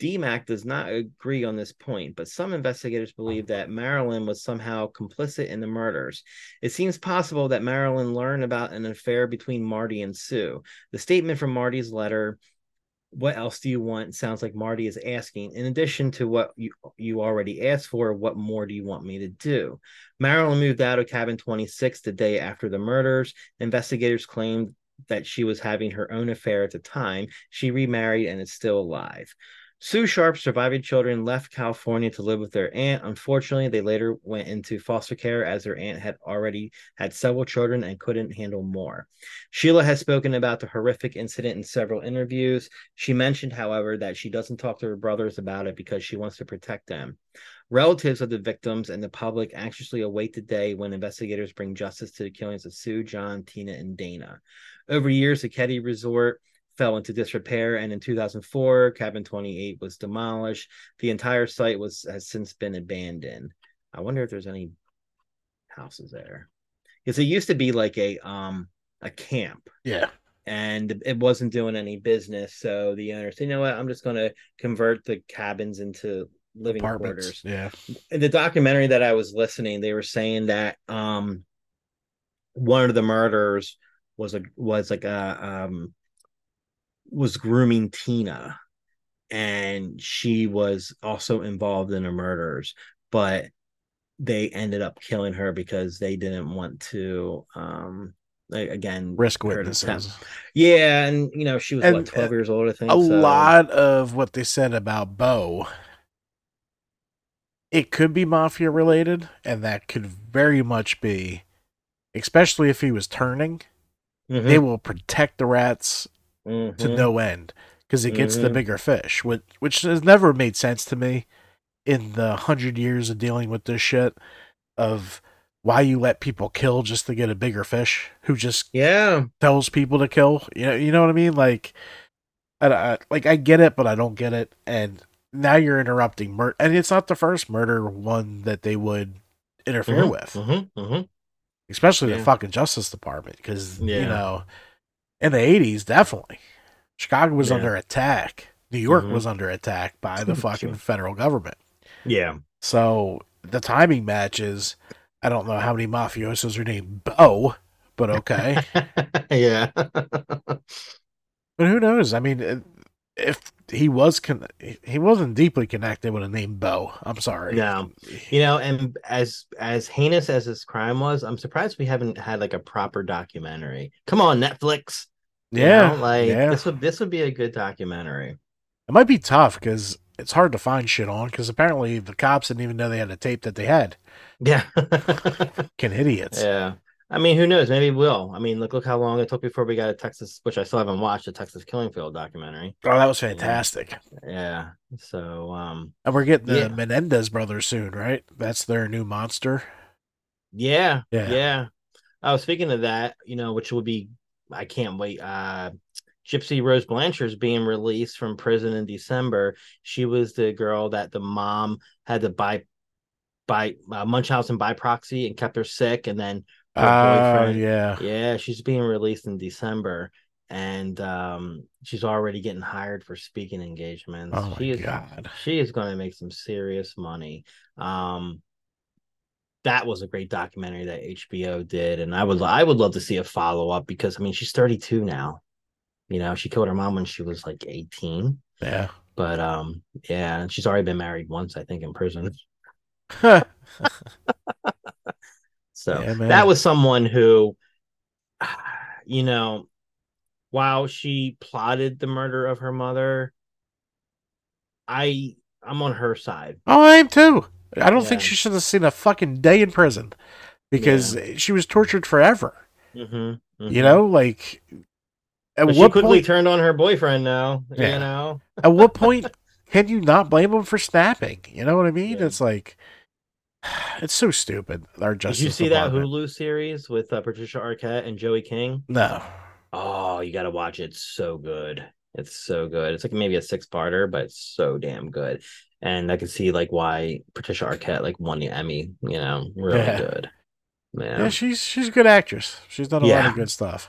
Speaker 2: DMAC does not agree on this point, but some investigators believe that Marilyn was somehow complicit in the murders. It seems possible that Marilyn learned about an affair between Marty and Sue. The statement from Marty's letter what else do you want? Sounds like Marty is asking. In addition to what you you already asked for, what more do you want me to do? Marilyn moved out of cabin 26 the day after the murders. Investigators claimed that she was having her own affair at the time. She remarried and is still alive. Sue Sharp's surviving children left California to live with their aunt. Unfortunately, they later went into foster care as their aunt had already had several children and couldn't handle more. Sheila has spoken about the horrific incident in several interviews. She mentioned, however, that she doesn't talk to her brothers about it because she wants to protect them. Relatives of the victims and the public anxiously await the day when investigators bring justice to the killings of Sue, John, Tina, and Dana. Over years, the Keddie Resort fell into disrepair and in 2004 cabin 28 was demolished. The entire site was has since been abandoned. I wonder if there's any houses there. Because it used to be like a um a camp.
Speaker 1: Yeah.
Speaker 2: And it wasn't doing any business so the owner said you know what? I'm just going to convert the cabins into living quarters.
Speaker 1: Yeah.
Speaker 2: In the documentary that i was listening they were saying that um one of the murders was a was like a um was grooming Tina and she was also involved in the murders, but they ended up killing her because they didn't want to um again
Speaker 1: risk witnesses.
Speaker 2: Yeah, and you know, she was and, what, 12 years old, I think.
Speaker 1: A so. lot of what they said about Bo it could be mafia related, and that could very much be, especially if he was turning.
Speaker 2: Mhm,
Speaker 1: They will protect the rats to
Speaker 2: mhm.
Speaker 1: no end because it gets the
Speaker 2: Mhm.
Speaker 1: bigger fish, which which has never made sense to me in the hundred years of dealing with this shit of why you let people kill just to get a bigger fish who just
Speaker 2: yeah.
Speaker 1: tells people to kill. You know, you know what I mean? Like, I, I like I get it, but I don't get it. And now you're interrupting murder, and it's not the first murder one that they would interfere
Speaker 2: Mhm,
Speaker 1: with,
Speaker 2: mhm, mhm.
Speaker 1: especially the fucking Justice Department, because you know, in the '80s, definitely, Chicago was
Speaker 2: Yeah.
Speaker 1: under attack. New York
Speaker 2: Mhm.
Speaker 1: was under attack by the (laughs) fucking federal government.
Speaker 2: Yeah.
Speaker 1: So the timing matches. I don't know how many mafiosos are named Bo, but okay. (laughs)
Speaker 2: yeah.
Speaker 1: But who knows? I mean, if he was con- he wasn't deeply connected with a name Bo. I'm sorry.
Speaker 2: No. you know, and as as heinous as this crime was, I'm surprised we haven't had like a proper documentary. Come on, Netflix.
Speaker 1: Yeah.
Speaker 2: know, like
Speaker 1: yeah.
Speaker 2: this would this would be a good documentary.
Speaker 1: It might be tough because it's hard to find shit on because apparently the cops didn't even know they had a tape that they had.
Speaker 2: Yeah. (laughs)
Speaker 1: Fucking idiots.
Speaker 2: yeah. I mean, who knows? Maybe we'll. I mean, look, look how long it took before we got a Texas, which I still haven't watched, a Texas Killing Field documentary.
Speaker 1: Oh, that was fantastic.
Speaker 2: Yeah. So, um,
Speaker 1: And we're getting the
Speaker 2: Yeah.
Speaker 1: Menendez brothers soon, right? That's their new monster.
Speaker 2: yeah,
Speaker 1: Yeah.
Speaker 2: yeah. I was speaking of that, you know, which will be, I can't wait. Uh, Gypsy Rose Blanchard's being released from prison in December. She was the girl that the mom had to buy, buy uh, Munchausen by proxy and kept her sick, and then her boyfriend-
Speaker 1: yeah.
Speaker 2: Yeah, she's being released in December, and um, she's already getting hired for speaking engagements.
Speaker 1: Oh,
Speaker 2: she
Speaker 1: my
Speaker 2: is
Speaker 1: God.
Speaker 2: she is going to make some serious money. Um, that was a great documentary that HBO did, and I would I would love to see a follow up because I mean she's 32 now. You know, she killed her mom when she was like 18,
Speaker 1: Yeah.
Speaker 2: but um, yeah, and she's already been married once, I think, in prison. (laughs) (laughs) So
Speaker 1: Yeah,
Speaker 2: that was someone who, (sighs) you know, while she plotted the murder of her mother, I I'm on her side.
Speaker 1: oh, I am too. I don't think she should have seen a fucking day in prison because she was tortured forever.
Speaker 2: Mm-hmm,
Speaker 1: You know, like at
Speaker 2: but she
Speaker 1: what
Speaker 2: quickly
Speaker 1: point?
Speaker 2: turned on her boyfriend. Now,
Speaker 1: Yeah.
Speaker 2: you know,
Speaker 1: at what point can you not blame him for snapping? You know what I mean?
Speaker 2: Yeah.
Speaker 1: It's like (sighs) it's so stupid. Our justice.
Speaker 2: did you see
Speaker 1: Department.
Speaker 2: that Hulu series with uh, Patricia Arquette and Joey King?
Speaker 1: No.
Speaker 2: Oh, you got to watch it. It's so good. It's so good. It's like maybe a six parter, but it's so damn good. And I can see like why Patricia Arquette like won the Emmy. You know, really
Speaker 1: Yeah.
Speaker 2: good.
Speaker 1: Yeah,
Speaker 2: Yeah.
Speaker 1: she's she's a good actress. She's done a lot of good stuff.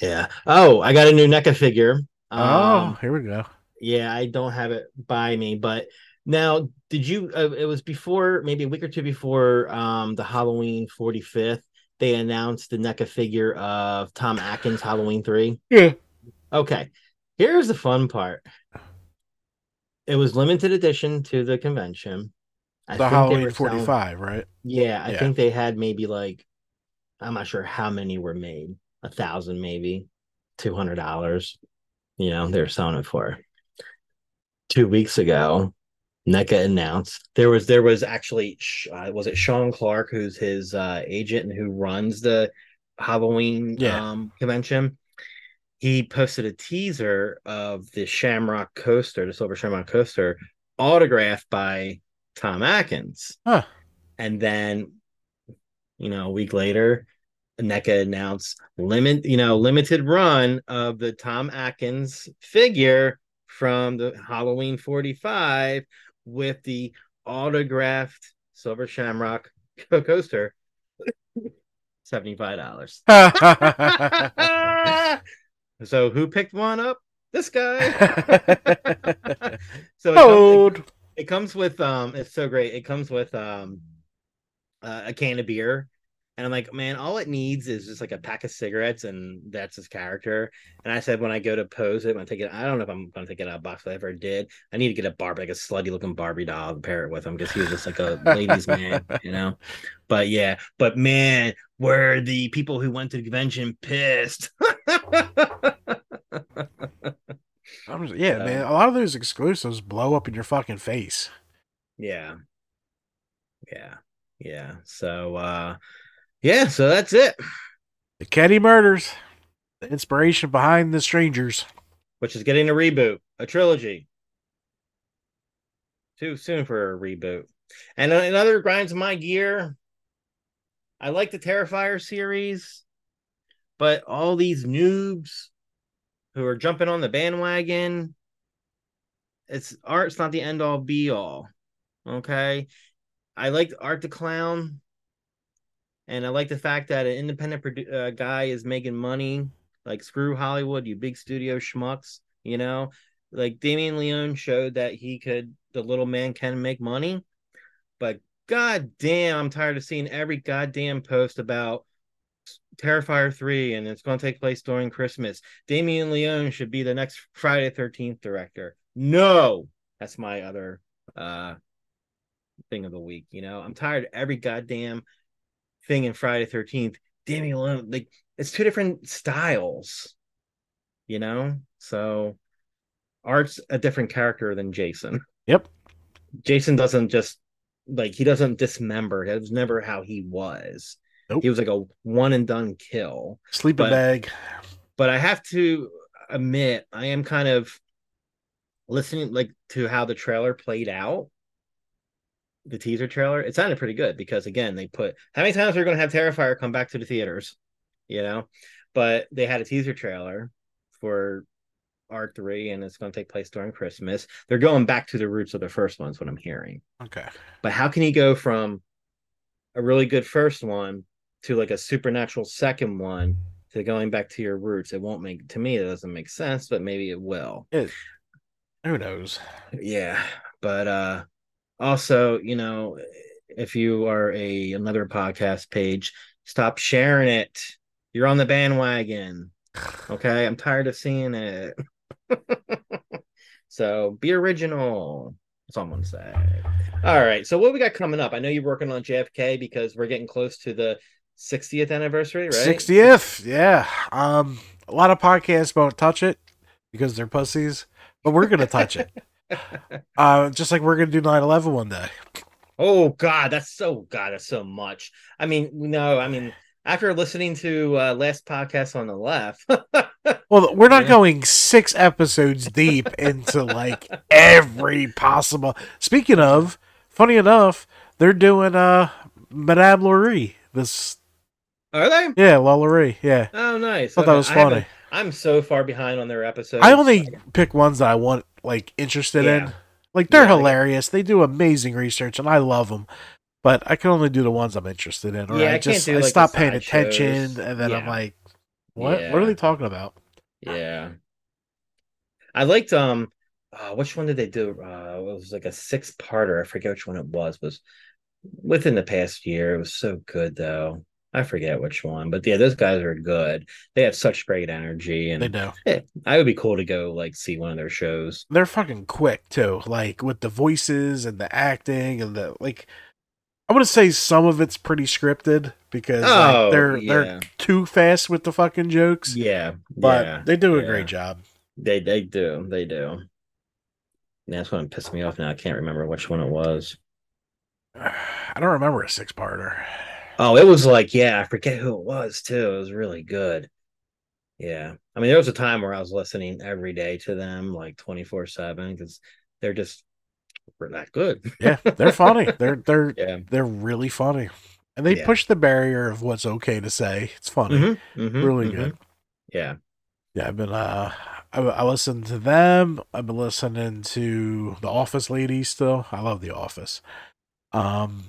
Speaker 2: Yeah. Oh, I got a new NECA figure.
Speaker 1: oh,
Speaker 2: Um,
Speaker 1: here we go.
Speaker 2: yeah, I don't have it by me, but now did you? Uh, it was before, maybe a week or two before um the Halloween 45th. They announced the NECA figure of Tom Atkins Halloween three.
Speaker 1: Yeah.
Speaker 2: Okay, here's the fun part. It was limited edition to the convention. I
Speaker 1: The
Speaker 2: think they
Speaker 1: Halloween
Speaker 2: were selling-
Speaker 1: 45, right?
Speaker 2: Yeah, I
Speaker 1: Yeah.
Speaker 2: think they had maybe like I'm not sure how many were made. A thousand, maybe two hundred dollars. You know, they were selling it for. Two weeks ago, NECA announced there was there was actually uh, was it Sean Clark who's his uh, agent and who runs the Halloween
Speaker 1: Yeah.
Speaker 2: um, convention. He posted a teaser of the Shamrock coaster, the silver Shamrock coaster, autographed by Tom Atkins.
Speaker 1: Huh.
Speaker 2: And then, you know, a week later, NECA announced limit, you know, limited run of the Tom Atkins figure from the Halloween 45 with the autographed Silver Shamrock co- coaster. (laughs) $75. (laughs) (laughs) so who picked one up? This guy. (laughs) (laughs) so it comes,
Speaker 1: Hold.
Speaker 2: it comes with um it's so great it comes with um uh, a can of beer and i'm like man all it needs is just like a pack of cigarettes and that's his character and i said when i go to pose it when i take it i don't know if i'm gonna take it out of box but i ever did i need to get a barbie like a slutty looking barbie doll to pair it with him because he was just like a (laughs) ladies man you know but yeah but man were the people who went to the convention pissed
Speaker 1: just- yeah,
Speaker 2: Uh,
Speaker 1: man. A lot of those exclusives blow up in your fucking face.
Speaker 2: Yeah. Yeah. Yeah. So uh yeah, so that's it.
Speaker 1: The Keddie murders. The inspiration behind the strangers.
Speaker 2: Which is getting a reboot, a trilogy. Too soon for a reboot. And another grinds of my gear. I like the Terrifier series, but all these noobs who are jumping on the bandwagon, it's art's not the end all be all. Okay. I like Art the Clown. And I like the fact that an independent produ- uh, guy is making money. Like, screw Hollywood, you big studio schmucks, you know? Like, Damien Leone showed that he could, the little man can make money. But god damn, I'm tired of seeing every goddamn post about Terrifier 3 and it's going to take place during Christmas. Damien Leone should be the next Friday 13th director. No, that's my other uh thing of the week. You know, I'm tired of every goddamn thing in Friday 13th. Damien Leone, like it's two different styles, you know? So Art's a different character than Jason.
Speaker 1: Yep.
Speaker 2: Jason doesn't just like he doesn't dismember. It was never how he was.
Speaker 1: Nope.
Speaker 2: He was like a one and done kill.
Speaker 1: Sleeping
Speaker 2: But-
Speaker 1: bag.
Speaker 2: But I have to admit, I am kind of listening like to how the trailer played out. The teaser trailer, it sounded pretty good because again, they put how many times are we're going to have Terrifier come back to the theaters, you know? But they had a teaser trailer for R3 and it's going to take place during Christmas. They're going back to the roots of the first ones, what I'm hearing.
Speaker 1: Okay.
Speaker 2: But how can you go from a really good first one to like a supernatural second one to going back to your roots? It won't make to me it doesn't make sense, but maybe it will.
Speaker 1: It, who knows?
Speaker 2: Yeah. But uh also, you know, if you are a another podcast page, stop sharing it. You're on the bandwagon. (sighs) Okay. I'm tired of seeing it. (laughs) so be original. Someone say. All right. So what we got coming up? I know you're working on JFK because we're getting close to the 60th anniversary, right?
Speaker 1: 60th. Yeah. Um, a lot of podcasts won't touch it because they're pussies, but we're going to touch it. (laughs) Uh, just like we're going to do 9 11 one day.
Speaker 2: Oh God, that's so God, that's so much. I mean, no, I mean, after listening to uh last podcast on the left, (laughs)
Speaker 1: Well, we're not
Speaker 2: Yeah.
Speaker 1: going six episodes deep into like every possible. Speaking of, funny enough, they're doing uh Madame Laurie. This,
Speaker 2: are they?
Speaker 1: yeah, La Yeah,
Speaker 2: Oh, nice.
Speaker 1: thought that was funny.
Speaker 2: I'm so far behind on their episodes.
Speaker 1: I only pick ones that I want, like, interested in. Like, they're
Speaker 2: Yeah,
Speaker 1: hilarious. They do amazing research, and I love them. But I can only do the ones I'm interested in. Or
Speaker 2: Yeah, I
Speaker 1: I just
Speaker 2: do,
Speaker 1: I
Speaker 2: like, the
Speaker 1: stop paying attention,
Speaker 2: shows.
Speaker 1: and then I'm like, what? What are they talking about?
Speaker 2: Yeah. I liked um uh, which one did they do? Uh it was like a six parter. I forget which one it was. It was within the past year. It was so good though. I forget which one. But yeah, those guys are good. They have such great energy and
Speaker 1: They
Speaker 2: and
Speaker 1: do.
Speaker 2: yeah, I would be cool to go like see one of their shows.
Speaker 1: they're fucking quick too like with the voices and the acting and the like i want to say some of it's pretty scripted because like,
Speaker 2: Oh,
Speaker 1: they're
Speaker 2: yeah.
Speaker 1: they're too fast with the fucking jokes
Speaker 2: Yeah.
Speaker 1: but
Speaker 2: yeah,
Speaker 1: they do a great job
Speaker 2: They they do. They do. Yeah, that's what pissed me off now. I can't remember which one it was. (sighs)
Speaker 1: i don't remember a six-parter
Speaker 2: Oh, it was like, yeah, I forget who it was too. It was really good. Yeah. I mean, there was a time where I was listening every day to them, like 24 7, because they're just we're that good.
Speaker 1: yeah they're funny (laughs) they're they're
Speaker 2: Yeah.
Speaker 1: they're really funny and they
Speaker 2: Yeah.
Speaker 1: push the barrier of what's okay to say it's funny
Speaker 2: Mhm, mhm,
Speaker 1: really
Speaker 2: mhm.
Speaker 1: good
Speaker 2: Yeah.
Speaker 1: yeah i've been uh I, I listened to them i've been listening to the office ladies still i love the office um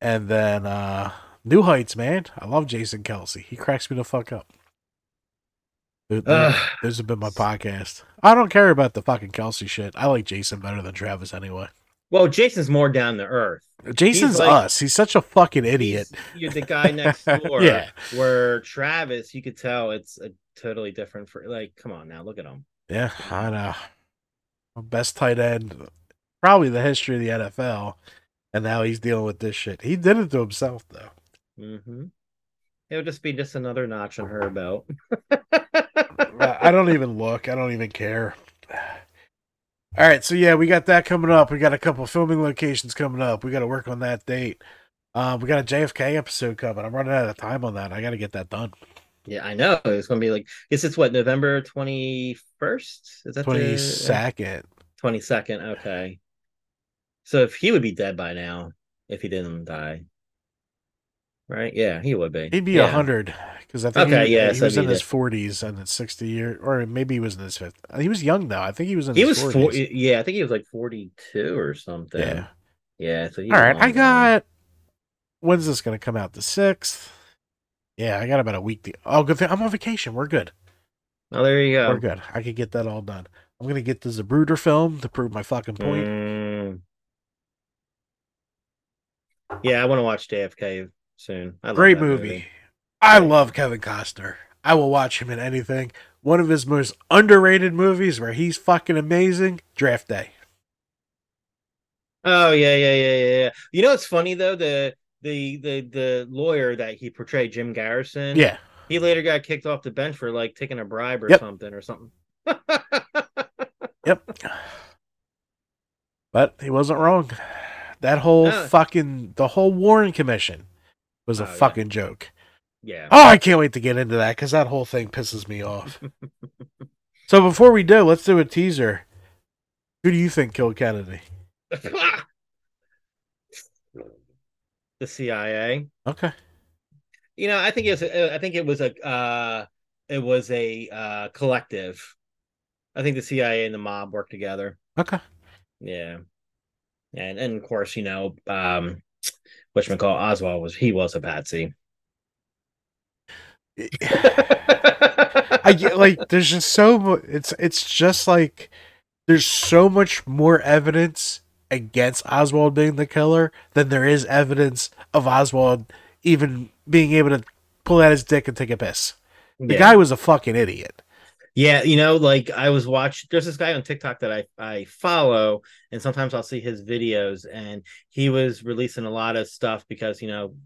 Speaker 1: and then uh new heights man i love jason kelce he cracks me the fuck up Th- th-
Speaker 2: Ugh.
Speaker 1: those been my podcast i don't care about the fucking kelsey shit i like jason better than travis anyway
Speaker 2: Well, Jason's more down to earth.
Speaker 1: jason's
Speaker 2: like-
Speaker 1: us he's such a fucking idiot
Speaker 2: You're the guy next (laughs) door.
Speaker 1: Yeah.
Speaker 2: Where Travis, you could tell it's a totally different for like, come on now, look at him.
Speaker 1: yeah i know best tight end probably the history of the nfl and now he's dealing with this shit he did it to himself though
Speaker 2: hmm It would just be just another notch on her belt. (laughs)
Speaker 1: I don't even look. I don't even care. (sighs) All right, so yeah, we got that coming up. We got a couple filming locations coming up. We got to work on that date. Um, we got a JFK episode coming. I'm running out of time on that. I got to get that done.
Speaker 2: Yeah, I know. It's gonna be like. Guess it's what November twenty first. Is that
Speaker 1: Twenty second?
Speaker 2: Twenty second. Okay. So if he would be dead by now, if he didn't die, right? Yeah, he would be.
Speaker 1: He'd be a
Speaker 2: yeah.
Speaker 1: hundred because I think
Speaker 2: Okay,
Speaker 1: he,
Speaker 2: yeah,
Speaker 1: he
Speaker 2: so
Speaker 1: was in his forties and it's sixty year, or maybe he was in his fifth. He was young though. I think he was in.
Speaker 2: He
Speaker 1: his
Speaker 2: was
Speaker 1: 40s.
Speaker 2: four. Yeah, I think he was like forty two or something.
Speaker 1: Yeah.
Speaker 2: Yeah. So
Speaker 1: All I
Speaker 2: long gone.
Speaker 1: got. When's this going to come out? The sixth. Yeah, I got about a week. To, oh, good thing I'm on vacation. We're good.
Speaker 2: Oh, there you go.
Speaker 1: We're good. I could get that all done. I'm gonna get the Zapruder film to prove my fucking point.
Speaker 2: Mm. Yeah, I want to watch JFK soon.
Speaker 1: Great
Speaker 2: that
Speaker 1: movie. I love Kevin Costner. I will watch him in anything. One of his most underrated movies where he's fucking amazing. Draft Day.
Speaker 2: Oh yeah, yeah, yeah, yeah, yeah. You know what's funny though? The the the the lawyer that he portrayed, Jim Garrison.
Speaker 1: Yeah.
Speaker 2: He later got kicked off the bench for like taking a bribe or
Speaker 1: Yep.
Speaker 2: something or something.
Speaker 1: Yep. But he wasn't wrong. That whole
Speaker 2: No.
Speaker 1: fucking the whole Warren Commission was a
Speaker 2: Oh, yeah.
Speaker 1: fucking joke.
Speaker 2: yeah.
Speaker 1: Oh, I can't wait to get into that because that whole thing pisses me off. (laughs) so before we do, let's do a teaser. Who do you think killed Kennedy? (laughs)
Speaker 2: the CIA.
Speaker 1: Okay.
Speaker 2: You know, I think it was. I think it was a. Uh, it was a uh, collective. I think the CIA and the mob worked together.
Speaker 1: Okay.
Speaker 2: Yeah, and and of course, you know, um, what call Oswald was he was a patsy.
Speaker 1: I get like there's just so it's it's just like there's so much more evidence against Oswald being the killer than there is evidence of Oswald even being able to pull out his dick and take a piss. The
Speaker 2: yeah.
Speaker 1: guy was a fucking idiot.
Speaker 2: Yeah, you know, like I was watching. There's this guy on TikTok that I I follow, and sometimes I'll see his videos, and he was releasing a lot of stuff because you know,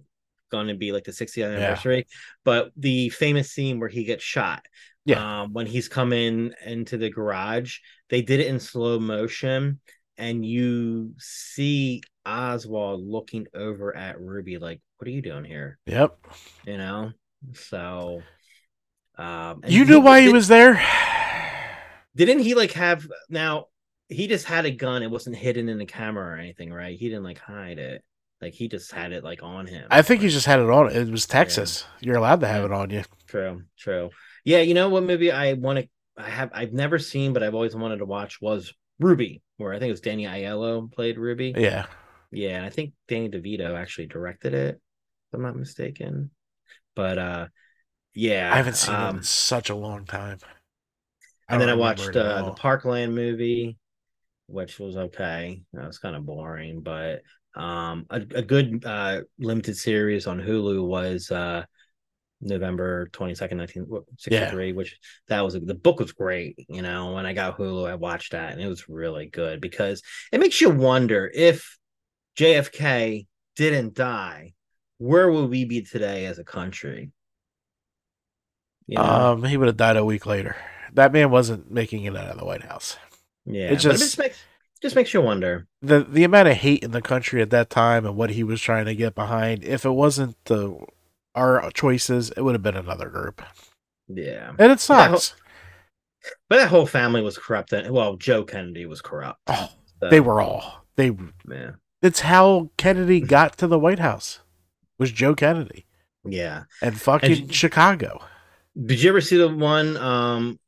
Speaker 2: going to be like the 60th anniversary. But the famous scene where he gets shot,
Speaker 1: Yeah.
Speaker 2: um, when he's coming into the garage, they did it in slow motion, and you see Oswald looking over at Ruby, like, "What are you doing here?"
Speaker 1: Yep.
Speaker 2: You know, so. Um,
Speaker 1: You knew why he was there?
Speaker 2: didn't he like have now he just had a gun it wasn't hidden in the camera or anything right he didn't like hide it like he just had it like on him
Speaker 1: I think he just had it on. It was Texas. You're allowed to have it on you.
Speaker 2: true true yeah you know what movie i want to i have i've never seen but i've always wanted to watch was ruby where i think it was danny aiello played ruby
Speaker 1: Yeah.
Speaker 2: yeah and i think danny devito actually directed it if i'm not mistaken but uh yeah
Speaker 1: I haven't seen it
Speaker 2: um,
Speaker 1: in such a long time.
Speaker 2: and then I watched uh, the. Parkland movie, which was okay. That was kind of boring, but um, a, a good uh, limited series on Hulu was uh, November twenty second, nineteen sixty three. Which that was the book was great. You know, when I got Hulu, I watched that, and it was really good because it makes you wonder if JFK didn't die, where would we be today as a country? Know?
Speaker 1: Um, he would have died a week later. That man wasn't making it out of the White House.
Speaker 2: yeah,
Speaker 1: it
Speaker 2: but it
Speaker 1: just-
Speaker 2: just makes just makes you wonder.
Speaker 1: the The amount of hate in the country at that time and what he was trying to get behind. If it wasn't the our choices, it would have been another group.
Speaker 2: Yeah.
Speaker 1: And it sucks.
Speaker 2: But that whole family was corrupt. And, well, Joe Kennedy was corrupt.
Speaker 1: Oh,
Speaker 2: So,
Speaker 1: they were all they.
Speaker 2: Yeah.
Speaker 1: It's how Kennedy got to the White House. Was Joe Kennedy
Speaker 2: Yeah.
Speaker 1: and fucking
Speaker 2: And-
Speaker 1: Chicago?
Speaker 2: Did you ever see the one um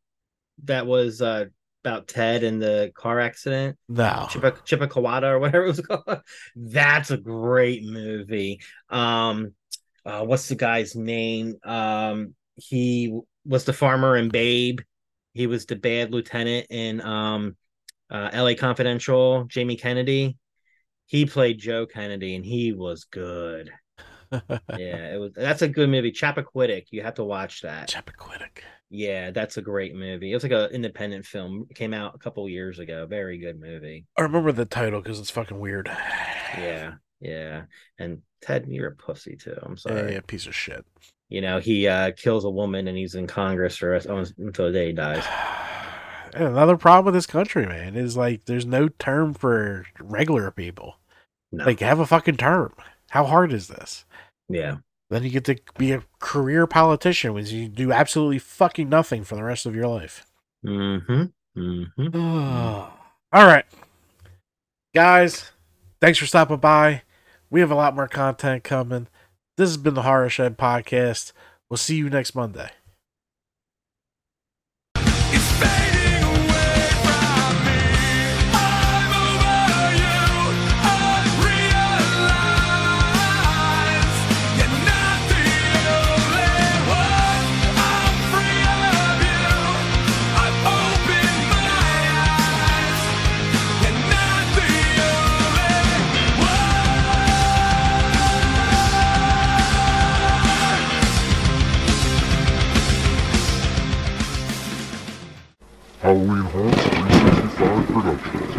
Speaker 2: that was uh about Ted and the car accident?
Speaker 1: No.
Speaker 2: Chippa Chippakawada or whatever it was (laughs) called. That's a great movie. Um uh what's the guy's name? Um he was the farmer in Babe. He was the bad lieutenant in um uh LA Confidential, Jamie Kennedy. He played Joe Kennedy and he was good. Yeah, it was that's a good movie. Chappaquiddick. You have to watch that.
Speaker 1: Chappaquiddick.
Speaker 2: Yeah, that's a great movie. It was like an independent film. It came out a couple years ago. Very good movie.
Speaker 1: I remember the title because it's fucking weird.
Speaker 2: Yeah, yeah. And Ted, you're a pussy too. I'm sorry.
Speaker 1: Yeah, piece of shit.
Speaker 2: You know, he uh kills a woman and he's in Congress for us until the day he dies. (sighs)
Speaker 1: And another problem with this country, man, is like there's no term for regular people.
Speaker 2: No.
Speaker 1: Like, have a fucking term. How hard is this?
Speaker 2: yeah.
Speaker 1: Then you get to be a career politician, which you do absolutely fucking nothing for the rest of your life.
Speaker 2: Mm-hmm. Mm-hmm. (sighs)
Speaker 1: All right. Guys, thanks for stopping by. We have a lot more content coming. This has been the Horror Shed Podcast. We'll see you next Monday.
Speaker 3: Halloween Haunts 365 Productions.